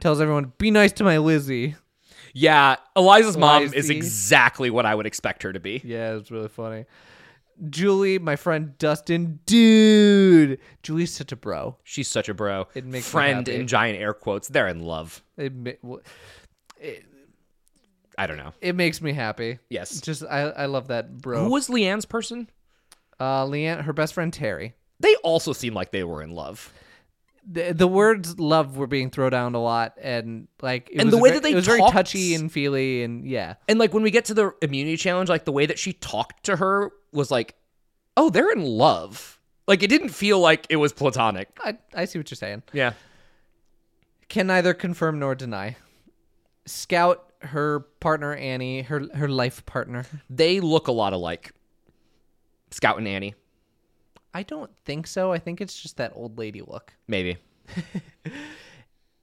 tells everyone be nice to my Lizzie. Yeah, Eliza's mom is exactly what I would expect her to be. Yeah, it's really funny. Julie, my friend Dustin, dude, Julie's such a bro. She's such a bro. It makes me Friend in giant air quotes. They're in love. It, w- I don't know. it makes me happy. Yes. Just I, I love that bro. Who was Leann's person? Uh, Leann, her best friend Terry. They also seem like they were in love. The, the words "love" were being thrown down a lot, and like, it And was the way ve- that they it was very touchy and feely, and yeah, And like when we get to the immunity challenge, like the way that she talked to her was like, oh, they're in love. Like it didn't feel like it was platonic. I I see what you're saying. Yeah. Can neither confirm nor deny. Scout, her partner Annie, her her life partner. They look a lot alike. Scout and Annie, I don't think so. I think it's just that old lady look. maybe.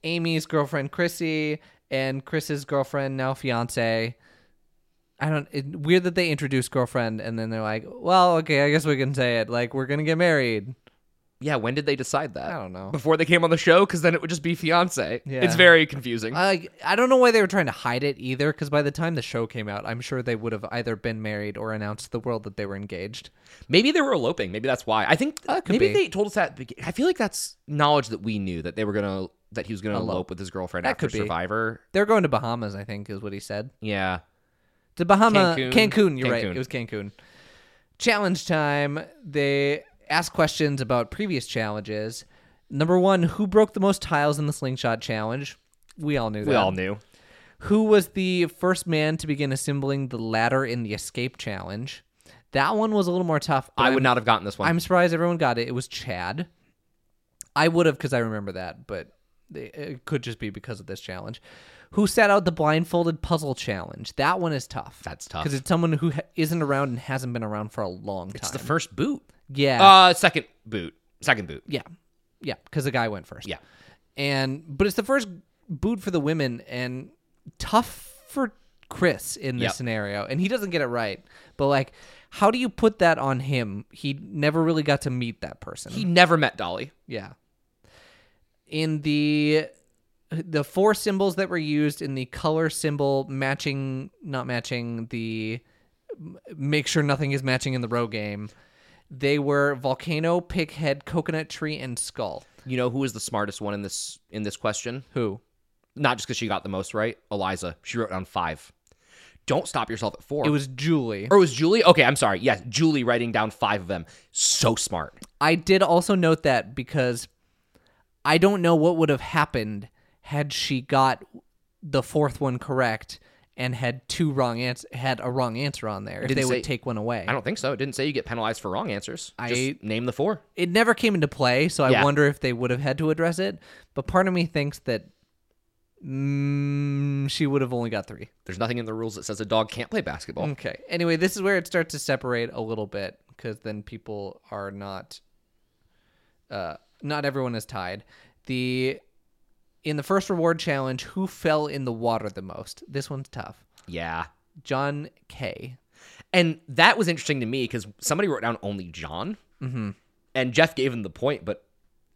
Ami's girlfriend Chrissy and Chris's girlfriend now fiance. I don't. It, weird that they introduced girlfriend and then they're like, well, okay, I guess we can say it. Like we're gonna get married. Yeah, when did they decide that? I don't know. Before they came on the show, because then it would just be fiance. Yeah. It's very confusing. I like. I don't know why they were trying to hide it either. Because by the time the show came out, I'm sure they would have either been married or announced to the world that they were engaged. Maybe they were eloping. Maybe that's why. I think could maybe be. they told us that. at the begin- I feel like that's knowledge that we knew that they were gonna that he was gonna Elope. elope with his girlfriend That after could be. Survivor. They're going to Bahamas, I think, is what he said. Yeah. to Bahama Cancun. Cancun. you're right. It was Cancun. Challenge time. They ask questions about previous challenges. Number one, who broke the most tiles in the slingshot challenge? We all knew that. We all knew. Who was the first man to begin assembling the ladder in the escape challenge? That one was a little more tough. I I'm- would not have gotten this one. I'm surprised everyone got it. It was Chad. I would have because I remember that, but it could just be because of this challenge. Who sat out the blindfolded puzzle challenge? That one is tough. That's tough. because it's someone who ha- isn't around and hasn't been around for a long time. it's the first boot. Yeah, Uh, second boot. Second boot. yeah, yeah. Because the guy went first. Yeah. and but it's the first boot for the women and tough for Chris in this Yep. scenario, and he doesn't get it right. But like, how do you put that on him? He never really got to meet that person. He never met Dolly. Yeah. In the the four symbols that were used in the color symbol matching not matching the make sure nothing is matching in the row game. They were volcano, pig head, coconut tree, and skull. You know who is the smartest one in this in this question? Who? Not just because she got the most right. Eliza. She wrote down five. Don't stop yourself at four. It was Julie. Or was Julie? Okay, I'm sorry. Yes, Julie writing down five of them. So smart. I did also note that because I don't know what would have happened had she got the fourth one correct and had two wrong ans- had a wrong answer on there. If they say- would take one away. I don't think so. It didn't say you get penalized for wrong answers. I- Just name the four. it never came into play, so I wonder if they would have had to address it. But part of me thinks that mm, she would have only got three. There's nothing in the rules that says a dog can't play basketball. Okay. Anyway, this is where it starts to separate a little bit because then people are not. Uh, not everyone is tied. The in the first reward challenge, who fell in the water the most? This one's tough. Yeah. John K. And that was interesting to me because somebody wrote down only John, mm-hmm. and Jeff gave him the point. But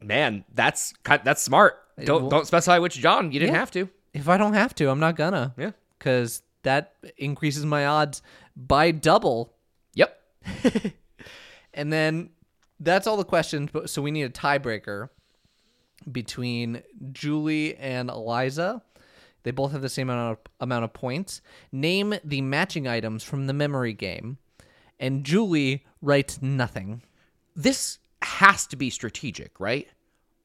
man, that's that's smart. Don't don't specify which John. You didn't Yeah. have to. If I don't have to, I'm not gonna. Yeah. Because that increases my odds by double. Yep. And then that's all the questions. But so we need a tiebreaker between Julie and Eliza. They both have the same amount of, amount of points. Name the matching items from the memory game. And Julie writes nothing. This has to be strategic, right?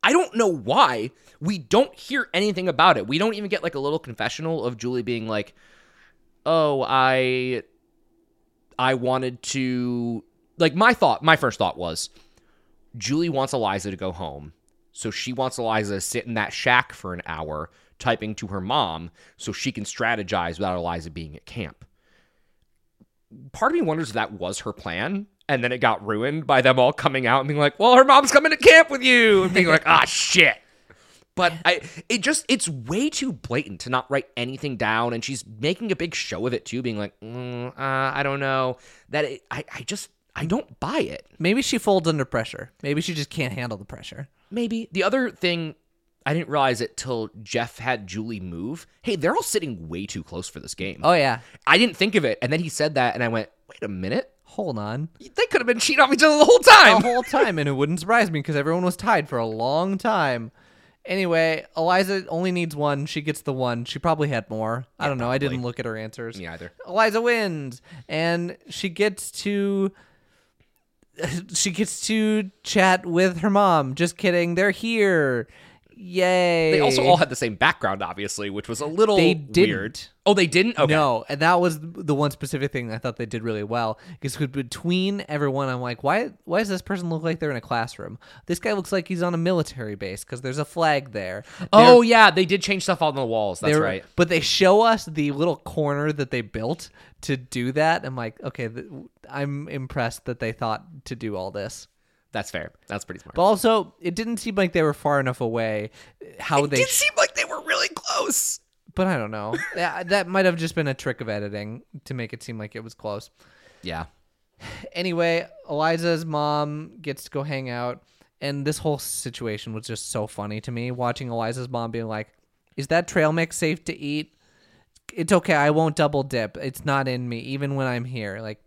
I don't know why we don't hear anything about it. We don't even get like a little confessional of Julie being like, "Oh, I I wanted to like my thought, my first thought was Julie wants Eliza to go home. So she wants Eliza to sit in that shack for an hour typing to her mom so she can strategize without Eliza being at camp. Part of me wonders if that was her plan and then it got ruined by them all coming out and being like, "Well, her mom's coming to camp with you." And being like, "Ah, shit." But I it just it's way too blatant to not write anything down and she's making a big show of it too being like, mm, uh, I don't know. That it, I I just I don't buy it. Maybe she folds under pressure. Maybe she just can't handle the pressure. Maybe. The other thing, I didn't realize it till Jeff had Julie move. Hey, they're all sitting way too close for this game. Oh, yeah. I didn't think of it. And then he said that, and I went, wait a minute. Hold on. They could have been cheating off each other the whole time. the whole time, and it wouldn't surprise me because everyone was tied for a long time. Anyway, Eliza only needs one. She gets the one. She probably had more. I don't know. I didn't look at her answers. Me either. Eliza wins, and she gets to she gets to chat with her mom. Just kidding. They're here. Yay. They also all had the same background, obviously, which was a little They didn't. Oh, they didn't? Okay. No, and that was the one specific thing I thought they did really well. Because between everyone, I'm like, why? Why does this person look like they're in a classroom? This guy looks like he's on a military base because there's a flag there. Oh, yeah. They did change stuff on the walls. That's right. But they show us the little corner that they built to do that. I'm like, okay, I'm impressed that they thought to do all this. That's fair. That's pretty smart. But also, it didn't seem like they were far enough away. How it they did seem like they were really close. But I don't know. that, that might have just been a trick of editing to make it seem like it was close. Yeah. Anyway, Eliza's mom gets to go hang out, and this whole situation was just so funny to me. Watching Eliza's mom being like, "Is that trail mix safe to eat? It's okay. I won't double dip. It's not in me, even when I'm here." Like,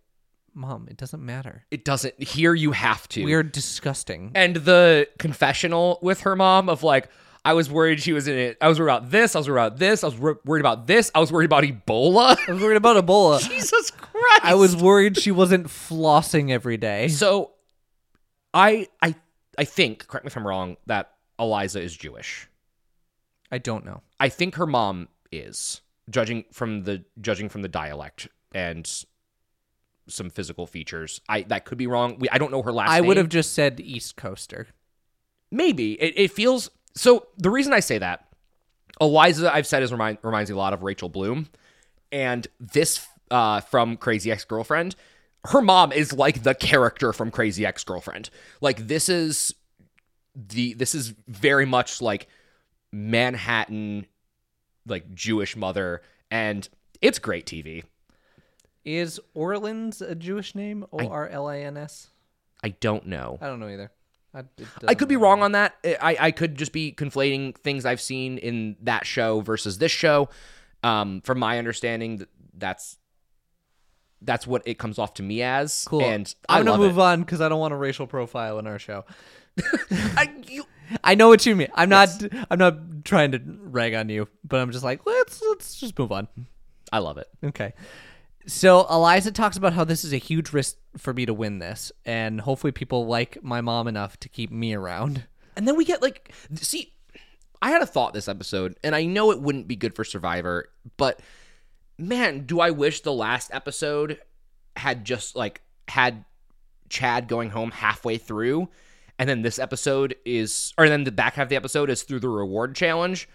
mom, it doesn't matter. It doesn't. Here you have to. We're disgusting. and the confessional with her mom of like I was worried she was in it. I was worried about this. I was worried about this. I was wor- worried about this. I was worried about Ebola. I was worried about Ebola. Jesus Christ! I was worried she wasn't flossing every day. so. I I I think. Correct me if I'm wrong. That Eliza is Jewish. I don't know. I think her mom is judging from the judging from the dialect and some physical features. I that could be wrong. We, I don't know her last. I would have just said East Coaster. Maybe it, it feels so. The reason I say that, Eliza, I've said is remind, reminds me a lot of Rachel Bloom, and this uh, from Crazy Ex Girlfriend. Her mom is like the character from Crazy Ex Girlfriend. Like this is the this is very much like Manhattan, like Jewish mother, and it's great TV. Is Orlins a Jewish name? O R L I N S? I don't know. I don't know either. I, I could be matter. wrong on that. I, I could just be conflating things I've seen in that show versus this show. Um, from my understanding, that's that's what it comes off to me as. Cool. And I I'm gonna move it. on because I don't want a racial profile in our show. I, you, I know what you mean. I'm not. I'm not trying to rag on you, but I'm just like let's let's just move on. I love it. Okay. So Eliza talks about how this is a huge risk for me to win this, and hopefully people like my mom enough to keep me around. And then we get like, see, I had a thought this episode, and I know it wouldn't be good for Survivor, but man, do I wish the last episode had just like had Chad going home halfway through, and then this episode is, or then the back half of the episode is through the reward challenge,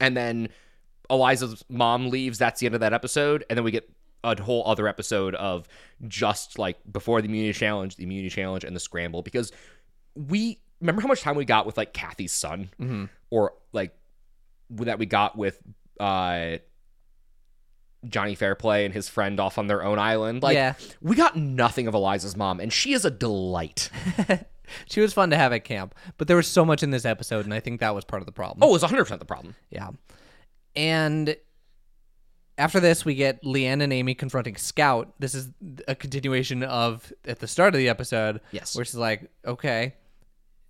and then Eliza's mom leaves. That's the end of that episode, and then we get a whole other episode of just like before the immunity challenge, the immunity challenge, and the scramble because we remember how much time we got with like Kathy's son, Mm-hmm. or like that we got with uh Johnny Fairplay and his friend off on their own island. Like Yeah. we got nothing of Eliza's mom, and she is a delight. She was fun to have at camp, but there was so much in this episode, and I think that was part of the problem. Oh, it was 100 percent the problem. Yeah. And after this, we get Leann and Ami confronting Scout. This is a continuation of at the start of the episode. Yes. Where she's like, okay,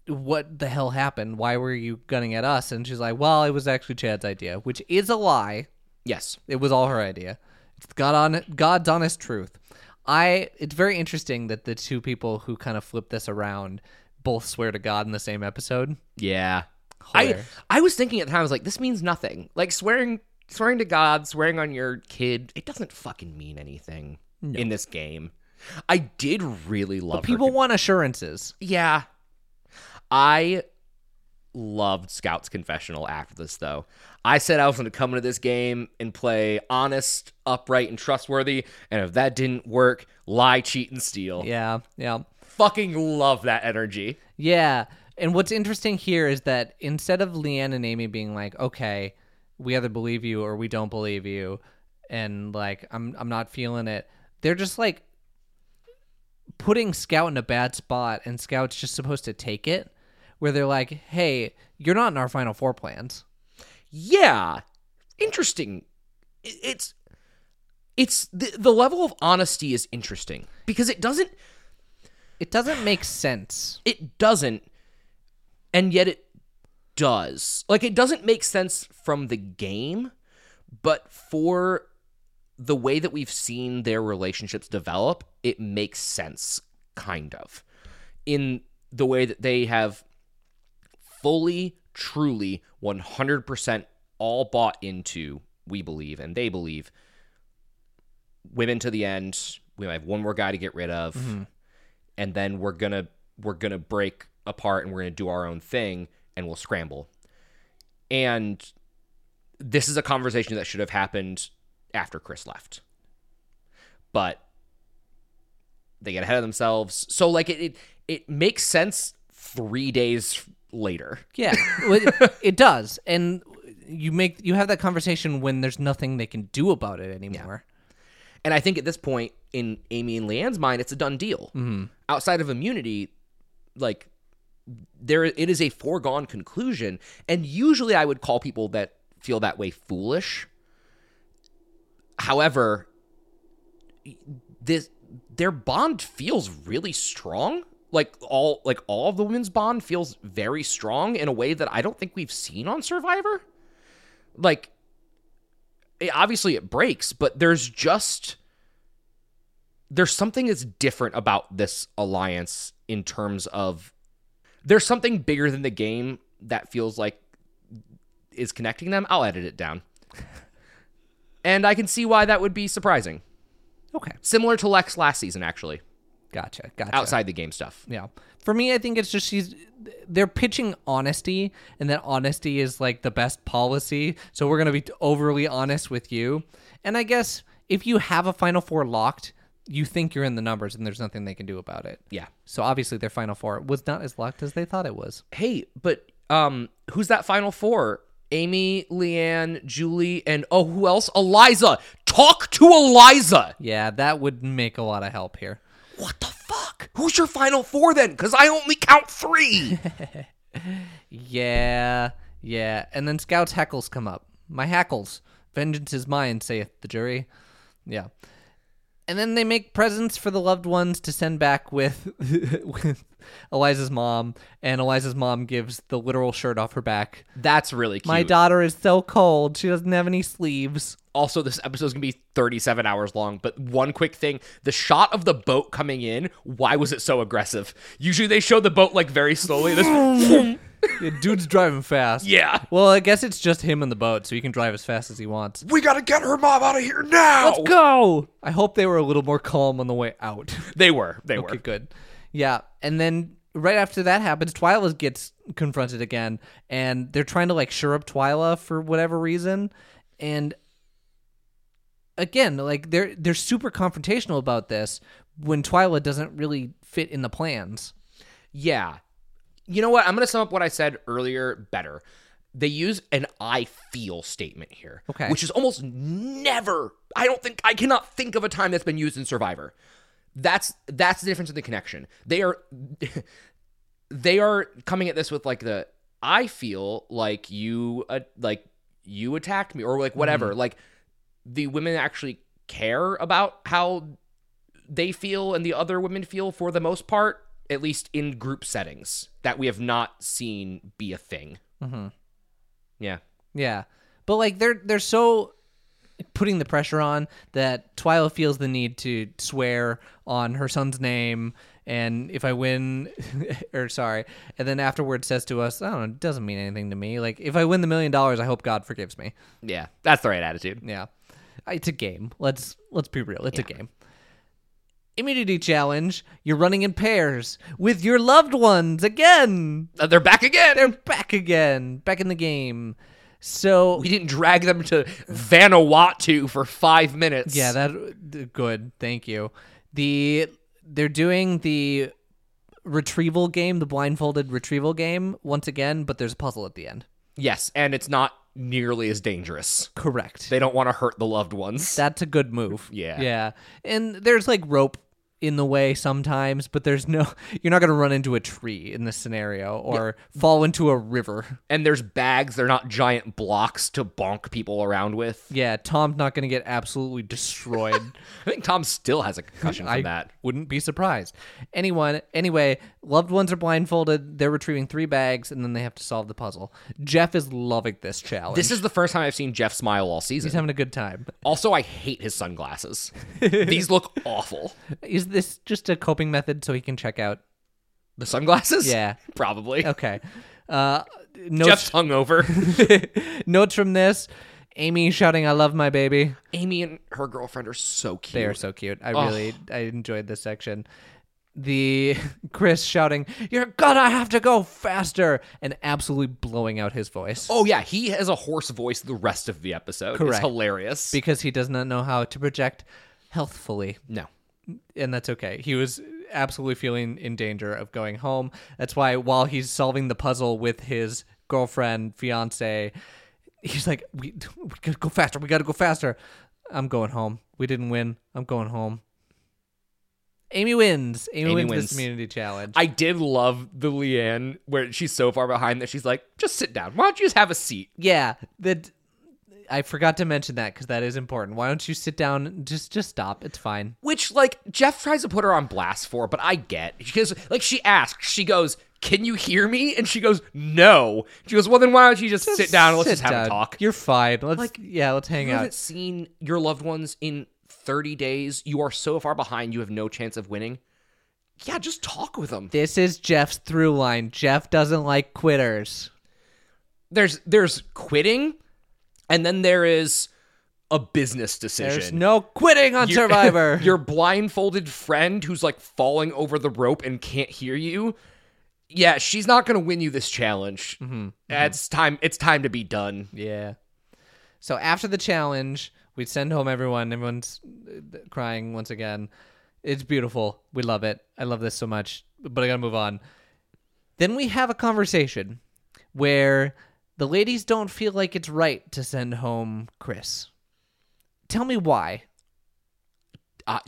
what the hell happened? Why were you gunning at us? And she's like, well, it was actually Chad's idea, which is a lie. Yes. It was all her idea. It's God on God's honest truth. I. It's very interesting that the two people who kind of flip this around both swear to God in the same episode. Yeah. I I was thinking at the time, I was like, this means nothing. Like swearing swearing to God, swearing on your kid, it doesn't fucking mean anything in this game. I did really love her People want assurances. Yeah. I loved Scout's confessional after this, though. I said I was going to come into this game and play honest, upright, and trustworthy. And if that didn't work, lie, cheat, and steal. Yeah, yeah. Fucking love that energy. Yeah. And what's interesting here is that instead of Leann and Ami being like, okay, we either believe you or we don't believe you, and like I'm I'm not feeling it, they're just like putting Scout in a bad spot and Scout's just supposed to take it, where they're like, Hey, you're not in our final four plans. Yeah. Interesting. It's. It's the, the level of honesty is interesting because it doesn't It doesn't make sense. it doesn't and yet it does. Like it doesn't make sense from the game but for the way that we've seen their relationships develop it makes sense kind of. In the way that they have fully truly 100% all bought into we believe and they believe women to the end we have one more guy to get rid of mm-hmm. and then we're gonna we're gonna break apart and we're gonna do our own thing and we'll scramble. And this is a conversation that should have happened after chris left. But they get ahead of themselves. So like it it, it makes sense three days later. Yeah, it, it does, and you make you have that conversation when there's nothing they can do about it anymore. And I think at this point, in Ami and Leann's mind, it's a done deal. Mm-hmm. Outside of immunity, like there, it is a foregone conclusion. And usually, I would call people that feel that way foolish. However, this their bond feels really strong. Like all, like all of the women's bond feels very strong in a way that I don't think we've seen on Survivor. Like it, obviously it breaks, but there's just there's something that's different about this alliance in terms of there's something bigger than the game that feels like is connecting them. I'll edit it down. and I can see why that would be surprising. Okay, Similar to Lex last season, actually, gotcha, gotcha. outside the game stuff. Yeah. For me, I think it's just she's they're pitching honesty, and that honesty is like the best policy. So we're gonna be overly honest with you. And I guess if you have a Final Four locked, you think you're in the numbers, and there's nothing they can do about it. Yeah. So obviously, their Final Four was not as locked as they thought it was. Hey, but um, who's that final four? Ami, Leann, Julie, and oh, who else? Eliza. Talk to Eliza. Yeah, that would make a lot of help here. What the fuck? Who's your final four then? Because I only count three. Yeah, yeah. And then Scout's heckles come up. My hackles. Vengeance is mine, saith the jury. Yeah. And then they make presents for the loved ones to send back with with Eliza's mom, and Eliza's mom gives the literal shirt off her back. That's really cute. My daughter is so cold; she doesn't have any sleeves. also, this episode is gonna be 37 hours long, but one quick thing the shot of the boat coming in, why was it so aggressive? Usually they show the boat like very slowly. This, Yeah, dude's driving fast. yeah. Well, I guess it's just him in the boat, so he can drive as fast as he wants. We gotta get her mom out of here now. Let's go. I hope they were a little more calm on the way out. They were. They Okay, were. good. Yeah, and then right after that happens, Twila gets confronted again, and they're trying to like sure up Twila for whatever reason, and again, like they're they're super confrontational about this when Twila doesn't really fit in the plans. Yeah. You know what? I'm going to sum up what I said earlier better. They use an I feel statement here. Okay. Which is almost never I don't think I cannot think of a time that's been used in Survivor. That's that's the difference in the connection. They are they are coming at this with like the I feel like you uh, like you attacked me or like whatever. Like the women actually care about how they feel and the other women feel for the most part, at least in group settings that we have not seen be a thing. Mm-hmm. Yeah. Yeah. But like they're they're so putting the pressure on that Twila feels the need to swear on her son's name and if I win or sorry, and then afterwards says to us, I don't know, it doesn't mean anything to me. Like if I win the million dollars, I hope God forgives me. Yeah. That's the right attitude. Yeah. It's a game. Let's let's be real. It's a game. Immunity challenge. You're running in pairs with your loved ones again. Uh, they're back again. They're back again, back in the game. So we didn't drag them to Vanuatu for five minutes. yeah, that good. Thank you. The they're doing the retrieval game, the blindfolded retrieval game once again, but there's a puzzle at the end. Yes, and it's not nearly as dangerous. Correct. They don't want to hurt the loved ones. That's a good move. Yeah. Yeah. And there's like rope in the way sometimes, but there's no you're not going to run into a tree in this scenario or fall into a river. and there's bags. They're not giant blocks to bonk people around with. Yeah, Tom's not going to get absolutely destroyed. I think Tom still has a concussion from I that. wouldn't be surprised. Anyone, anyway, loved ones are blindfolded. They're retrieving three bags, and then they have to solve the puzzle. Jeff is loving this challenge. This is the first time I've seen Jeff smile all season. he's having a good time. Also, I hate his sunglasses. These look awful. Is this just a coping method so he can check out? The sunglasses? Yeah. Probably. Okay. Uh, notes, Jeff's hungover. notes from this: Ami shouting, "I love my baby." Ami and her girlfriend are so cute. They are so cute. I really, I enjoyed this section. The Chris shouting, "You're gonna have to go faster!" and absolutely blowing out his voice. Oh yeah, he has a hoarse voice the rest of the episode. It's Correct. hilarious. because he does not know how to project healthfully, no. And that's okay. He was absolutely feeling in danger of going home. That's why while he's solving the puzzle with his girlfriend, fiance, he's like, "We we gotta go faster. We gotta go faster." I'm going home. We didn't win. I'm going home. Ami wins. Ami, Ami wins, wins. this immunity challenge. I did love the Leann where she's so far behind that she's like, just sit down. Why don't you just have a seat? yeah, that I forgot to mention that because that is important. Why don't you sit down? Just just stop. It's fine. Which like Jeff tries to put her on blast for, but I get because like she asks, she goes, "Can you hear me?" And she goes, "No." She goes, "Well, then why don't you just, sit down and let's just have down. a talk?" You're fine. Let's like yeah, let's hang You out. haven't seen your loved ones in 30 days. You are so far behind. You have no chance of winning. Yeah, just talk with them. This is Jeff's through line. Jeff doesn't like quitters. There's there's quitting, and then there is a business decision. There's no quitting on Survivor. your blindfolded friend who's like falling over the rope and can't hear you. Yeah, she's not gonna win you this challenge. Mm-hmm. It's time. It's time to be done. yeah. So after the challenge, we send home everyone. Everyone's uh, crying once again. It's beautiful. We love it. I love this so much. But I gotta move on. Then we have a conversation where the ladies don't feel like it's right to send home Chris. Tell me why. I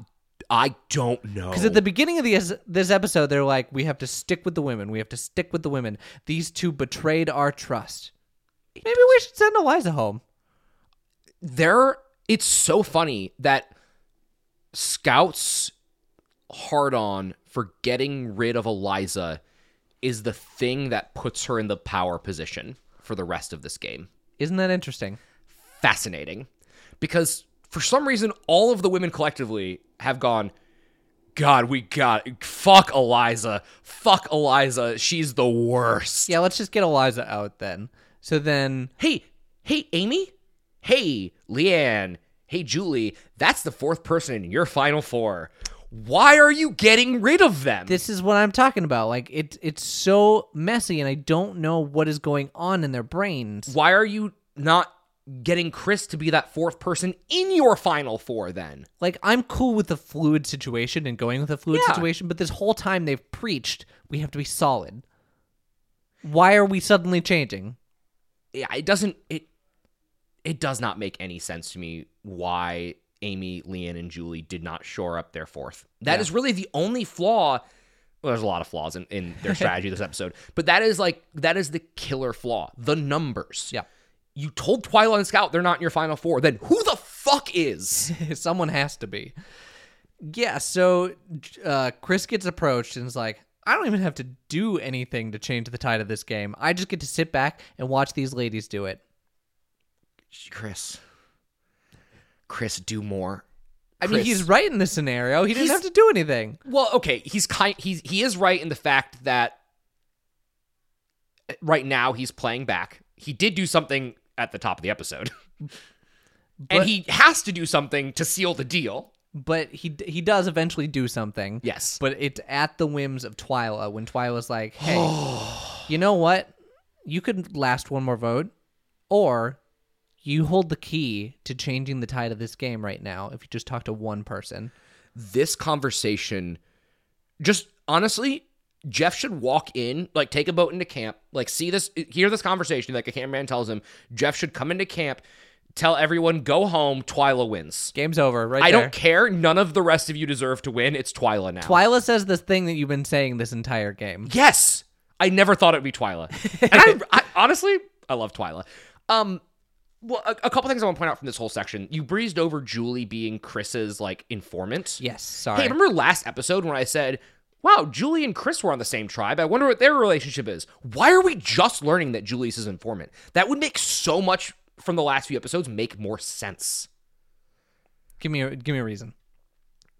I don't know. Because at the beginning of this this episode, they're like, "We have to stick with the women. We have to stick with the women. These two betrayed our trust. Maybe we should send Eliza home." there it's so funny that scouts hard on for getting rid of eliza is the thing that puts her in the power position for the rest of this game. Isn't that interesting? fascinating. Because for some reason all of the women collectively have gone god we got fuck eliza. Fuck eliza. She's the worst. Yeah, let's just get Eliza out then. So then, hey, hey, Ami, hey, Leann, hey, Julie, that's the fourth person in your final four. Why are you getting rid of them? this is what I'm talking about. Like it, it's so messy, and I don't know what is going on in their brains. Why are you not getting Chris to be that fourth person in your final four then. Like I'm cool with the fluid situation and going with the fluid Yeah. situation, but this whole time they've preached we have to be solid. Why are we suddenly changing? Yeah, it doesn't it it does not make any sense to me why Ami, Leann, and Julie did not shore up their fourth. That Yeah. is really the only flaw. Well, there's a lot of flaws in, in their strategy this episode, but that is like that is the killer flaw. The numbers. Yeah. You told Twilight and Scout they're not in your final four. Then who the fuck is? Someone has to be. Yeah, so uh, Chris gets approached and is like, I don't even have to do anything to change the tide of this game. I just get to sit back and watch these ladies do it. Chris. Chris, do more. I mean, he's right in this scenario. He didn't have to do anything. Well, okay, he's kind he's he is right in the fact that uh, right now he's playing back. He did do something at the top of the episode. and he has to do something to seal the deal. But he he does eventually do something. Yes. But it's at the whims of Twila when Twila's like, hey, you know what? You could last one more vote, or you hold the key to changing the tide of this game right now if you just talk to one person. This conversation just honestly Jeff should walk in, like take a boat into camp, like see this hear this conversation like a cameraman tells him Jeff should come into camp, tell everyone go home, Twila wins. Game's over, right I there. don't care. None of the rest of you deserve to win. It's Twila now. Twila says this thing that you've been saying this entire game. Yes, I never thought it'd be Twila, and I, I honestly I love Twila. Um, well, a, a couple things I want to point out from this whole section. You breezed over Julie being Chris's like informant. Yes, sorry. Hey, remember last episode when I said, "Wow, Julie and Chris were on the same tribe. I wonder what their relationship is." Why are we just learning that Julie's his informant? That would make so much from the last few episodes make more sense. give me a, give me a reason.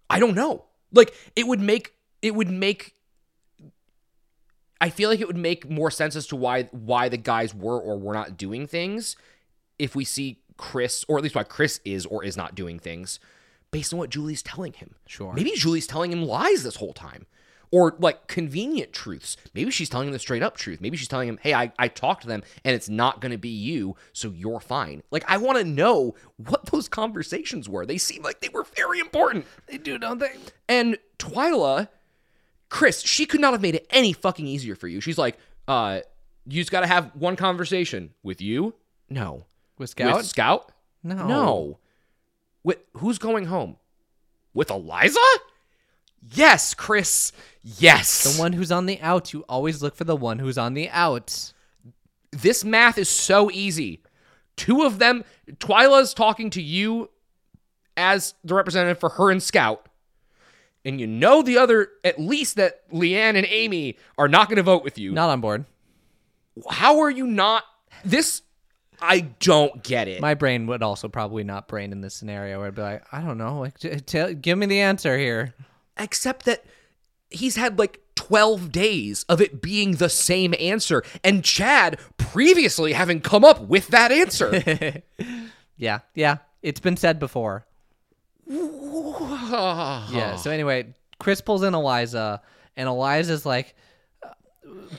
I don't know. Like it would make it would make I feel like it would make more sense as to why why the guys were or were not doing things if we see Chris or at least why Chris is or is not doing things based on what Julie's telling him. Sure. Maybe Julie's telling him lies this whole time. Or like convenient truths. Maybe she's telling him the straight up truth. Maybe she's telling him, hey, I, I talked to them and it's not going to be you, so you're fine. Like, I want to know what those conversations were. They seem like they were very important. They do, don't they? And Twila, Chris, she could not have made it any fucking easier for you. She's like, uh, you just got to have one conversation with you. No. With Scout? With Scout? no. No. With who's going home? With Eliza? Yes, Chris. Yes. The one who's on the out. You always look for the one who's on the out. this math is so easy. Two of them, Twila's talking to you as the representative for her and Scout. And you know the other, at least that Leann and Ami are not going to vote with you. Not on board. How are you not? This, I don't get it. My brain would also probably not brain in this scenario. I'd be like, I don't know. Like, t- tell, give me the answer here. Except that he's had like 12 days of it being the same answer. And Chad previously having come up with that answer. Yeah, yeah. It's been said before. yeah. Yeah. So anyway, Chris pulls in Eliza, and Eliza's like, "Uh,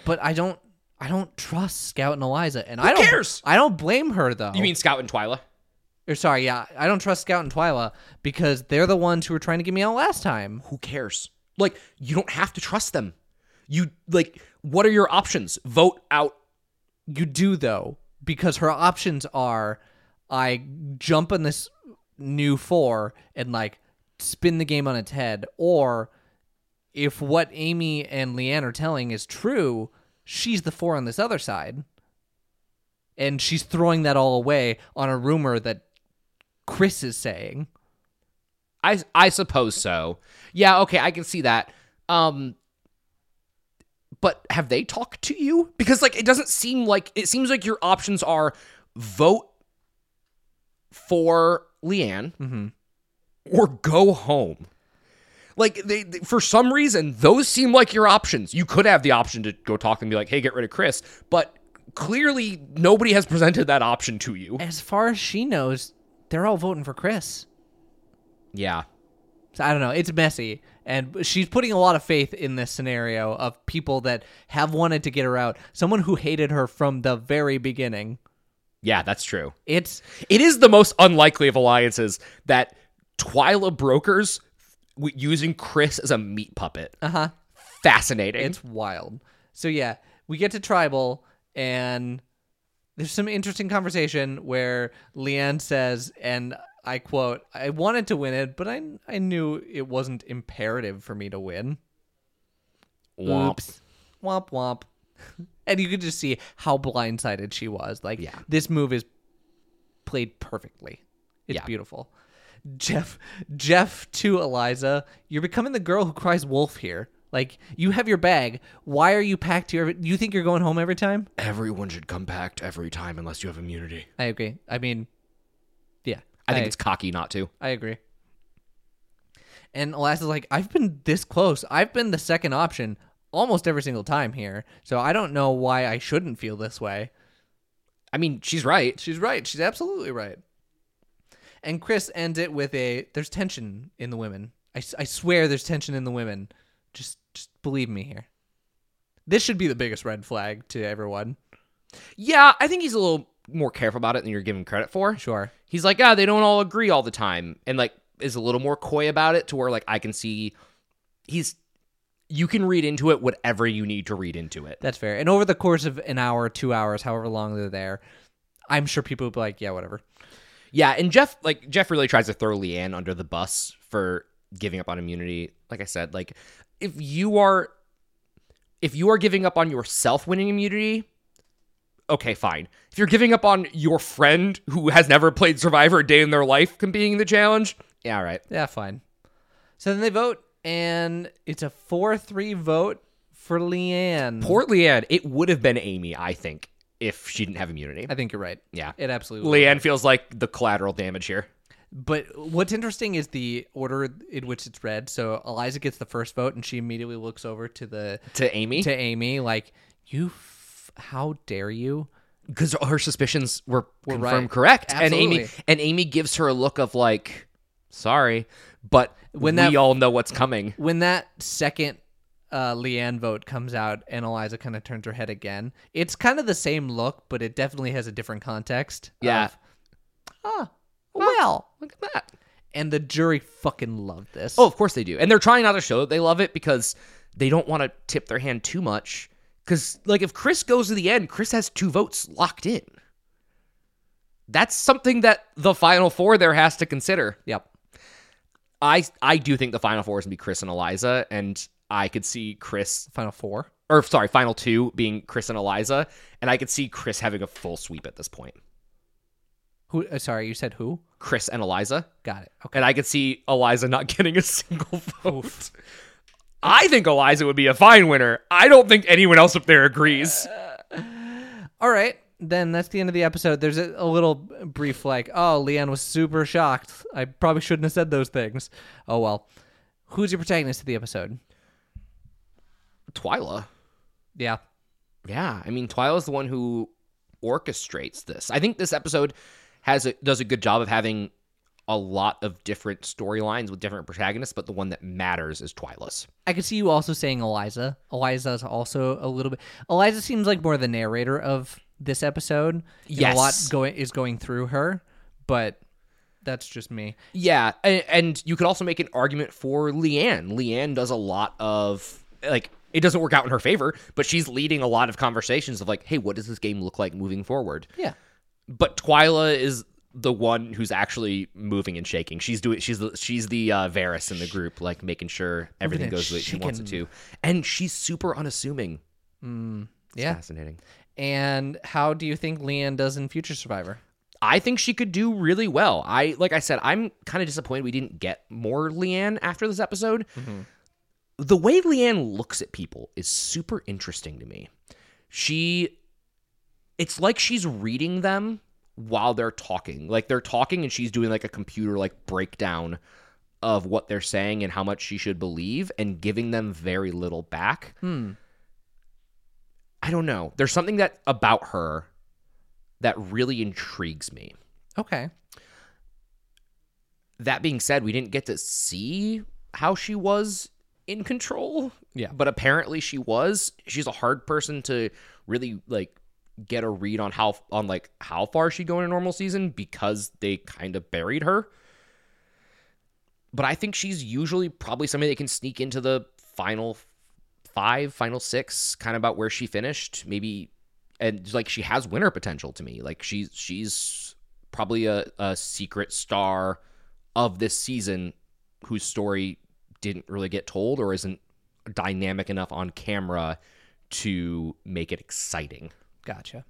"But I don't, I don't trust Scout and Eliza." And I don't cares? I don't blame her though. You mean Scout and Twila? Or sorry, yeah, I don't trust Scout and Twila because they're the ones who were trying to get me out last time. who cares? Like, you don't have to trust them. You like, what are your options? Vote out. You do though, because her options are, I jump in this new four and like spin the game on its head, or if what Ami and Leann are telling is true, she's the four on this other side. And she's throwing that all away on a rumor that Chris is saying. I I suppose so. Yeah, okay, I can see that. Um but have they talked to you? Because like it doesn't seem like it seems like your options are vote for Leann or go home. Like they, they- for some reason those seem like your options. You could have the option to go talk and be like, "Hey, get rid of Chris," but clearly nobody has presented that option to you. As far as she knows, they're all voting for Chris. Yeah. So I don't know. It's messy. And she's putting a lot of faith in this scenario of people that have wanted to get her out. Someone who hated her from the very beginning. Yeah, that's true. It's It is the most unlikely of alliances that Twila brokers using Chris as a meat puppet. uh huh. Fascinating. It's wild. So yeah, we get to tribal and there's some interesting conversation where Leann says, and I quote, "I wanted to win it, but I I knew it wasn't imperative for me to win." Womp. Oops. Womp womp. and you could just see how blindsided she was. Like, Yeah. this move is played perfectly. It's Yeah. beautiful. Jeff, Jeff to Eliza, you're becoming the girl who cries wolf here. Like, you have your bag. Why are you packed here? You think you're going home every time? Everyone should come packed every time unless you have immunity. I agree. I mean, yeah. I think it's cocky not to. I agree. And Eliza's like, I've been this close. I've been the second option almost every single time here. So I don't know why I shouldn't feel this way. I mean, she's right. She's right. She's absolutely right. And Chris ends it with a there's tension in the women. I, I swear there's tension in the women. Just just believe me here. This should be the biggest red flag to everyone. Yeah, I think he's a little more careful about it than you're giving credit for. Sure. He's like, ah, they don't all agree all the time, and like is a little more coy about it to where like I can see he's you can read into it whatever you need to read into it. That's fair. And over the course of an hour, two hours, however long they're there, I'm sure people will be like, yeah, whatever. Yeah, and Jeff like Jeff really tries to throw Leann under the bus for giving up on immunity. Like I said, like if you are if you are giving up on yourself winning immunity, okay, fine. If you're giving up on your friend who has never played Survivor a day in their life competing the challenge, yeah, all right. Yeah, fine. So then they vote, and it's a 4 3 vote for Leann. Poor Leann, it would have been Ami, I think, if she didn't have immunity. I think you're right. Yeah. It absolutely Leann feels like the collateral damage here. But what's interesting is the order in which it's read. So Eliza gets the first vote, and she immediately looks over to the To Ami, to Ami, like, "You, f- how dare you?" because her suspicions were, Were confirmed right. correct, and Ami Absolutely. and Ami gives her a look of like, sorry, but When we that- all know what's coming. When that second uh, Leann vote comes out, and Eliza kind of turns her head again, it's kind of the same look, but it definitely has a different context. Yeah. of, ah, well, Look at that. and the jury fucking loved this. Oh, of course they do, and they're trying not to show that they love it because they don't want to tip their hand too much. Because like if Chris goes to the end, Chris has two votes locked in. That's something that the final four there has to consider. yep. I I do think the final four is gonna be Chris and Eliza, and I could see Chris Final four. or sorry, final two being Chris and Eliza, and I could see Chris having a full sweep at this point. Who? Uh, sorry, you said who? Chris and Eliza, Got it. Okay. and I could see Eliza not getting a single vote. I think Eliza would be a fine winner. I don't think anyone else up there agrees. All right. Then that's the end of the episode. There's a, a little brief, like, oh, Leann was super shocked. I probably shouldn't have said those things. Oh, well. Who's your protagonist of the episode? Twila. Yeah. Yeah, I mean Twila's the one who orchestrates this. I think this episode has a, does a good job of having a lot of different storylines with different protagonists, but the one that matters is Twila's. I could see you also saying Eliza. Eliza's also a little bit. Eliza seems like more the narrator of this episode. Yes. A lot going is going through her, but that's just me. Yeah, and, and you could also make an argument for Leann. Leann does a lot of like it doesn't work out in her favor, but she's leading a lot of conversations of like, hey, what does this game look like moving forward? Yeah. But Twila is the one who's actually moving and shaking. She's doing she's the she's the uh, Varys in the group, like making sure everything goes the way she wants it to. And she's super unassuming. It's Yeah. fascinating. And how do you think Leann does in Future Survivor? I think she could do really well. I like I said, I'm kind of disappointed we didn't get more Leann after this episode. The way Leann looks at people is super interesting to me. She it's like she's reading them while they're talking. Like they're talking and she's doing like a computer like breakdown of what they're saying and how much she should believe and giving them very little back. Hmm. I don't know. There's something that about her that really intrigues me. Okay. that being said, we didn't get to see how she was in control. Yeah. But apparently she was. She's a hard person to really like get a read on how on like how far she'd go in a normal season because they kind of buried her. But I think she's usually probably somebody that can sneak into the final five, final six, kind of about where she finished. Maybe and like she has winner potential to me. Like she's she's probably a, a secret star of this season whose story didn't really get told or isn't dynamic enough on camera to make it exciting. Gotcha.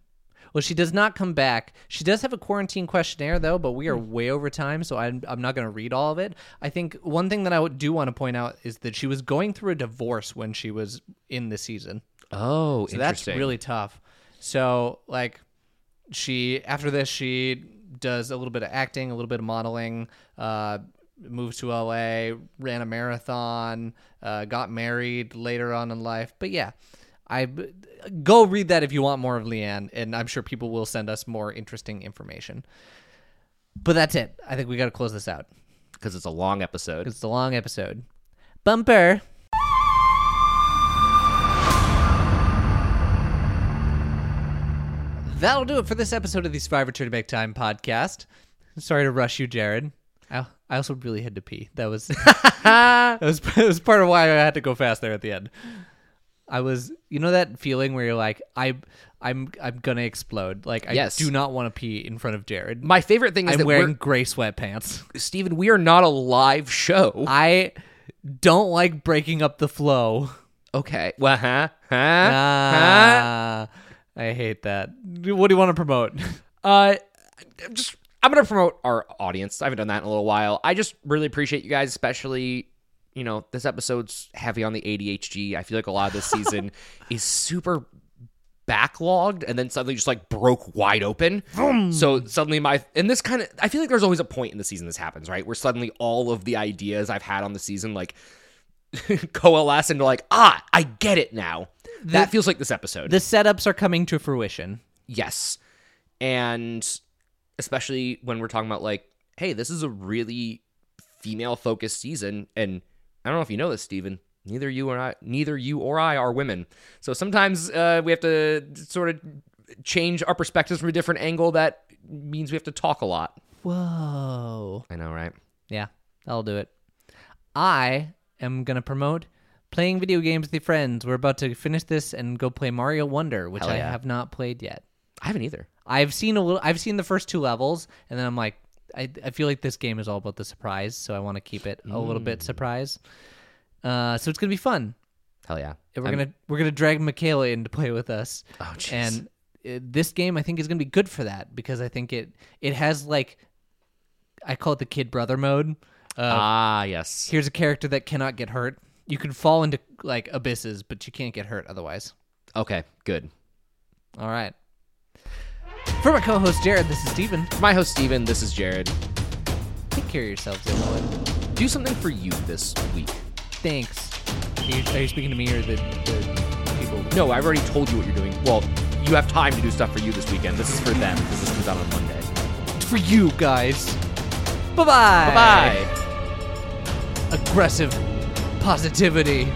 Well, she does not come back. She does have a quarantine questionnaire, though, but we are way over time, so I'm, I'm not going to read all of it. I think one thing that I do want to point out is that she was going through a divorce when she was in the season. Oh, So that's really tough. So, like, she, after this, she does a little bit of acting, a little bit of modeling, uh, moved to LA, ran a marathon, uh, got married later on in life. But yeah, I go read that if you want more of Leann, and I'm sure people will send us more interesting information. But that's it. I think we got to close this out. because it's a long episode. It's a long episode. Bumper. That'll do it for this episode of the Survivor Turn to Back Time podcast. Sorry to rush you, Jared. I, also really had to pee. That was that was that was part of why I had to go fast there at the end. I was, you know, that feeling where you're like, I, I'm, I'm gonna explode. Like, I Yes. do not want to pee in front of Jared. My favorite thing is I'm that wearing gray sweatpants. Steven, we are not a live show. I don't like breaking up the flow. Okay. Well, huh? Huh? Huh? Ah, I hate that. What do you want to promote? Uh, just I'm gonna promote our audience. I haven't done that in a little while. I just really appreciate you guys, especially you know this episode's heavy on the ADHD. I feel like a lot of this season is super backlogged and then suddenly just like broke wide open. So suddenly my and this kind of I feel like there's always a point in the season this happens, right? Where suddenly all of the ideas I've had on the season like coalesce into like, ah, I get it now. that feels like this episode. The setups are coming to fruition. Yes. And especially when we're talking about like, hey, this is a really female focused season and I don't know if you know this, Steven. Neither you or I neither you or I are women. So sometimes uh, we have to sort of change our perspectives from a different angle that means we have to talk a lot. Whoa. I know, right? Yeah, that'll do it. I am going to promote playing video games with your friends. We're about to finish this and go play Mario Wonder, which Hell I have not played yet. I haven't either. I've seen a little I've seen the first two levels and then I'm like I, I feel like this game is all about the surprise, so I want to keep it a little bit surprise. Uh, so it's gonna be fun. Hell yeah. And we're I'm- gonna we're gonna drag Michaela in to play with us. Oh, jeez. and uh, this game I think is gonna be good for that because I think it it has like I call it the kid brother mode. Uh, Ah, yes. here's a character that cannot get hurt. You can fall into like abysses, but you can't get hurt otherwise. Okay, good. All right. For my co-host Jared, this is Steven. For my host Steven, this is Jared. Take care of yourselves, everyone. Do something for you this week. Thanks. Are you, are you speaking to me or the, the people? No, I've already told you what you're doing. Well, you have time to do stuff for you this weekend. This is for them because this comes out on Monday. It's for you guys. Bye bye. Bye bye. Aggressive positivity.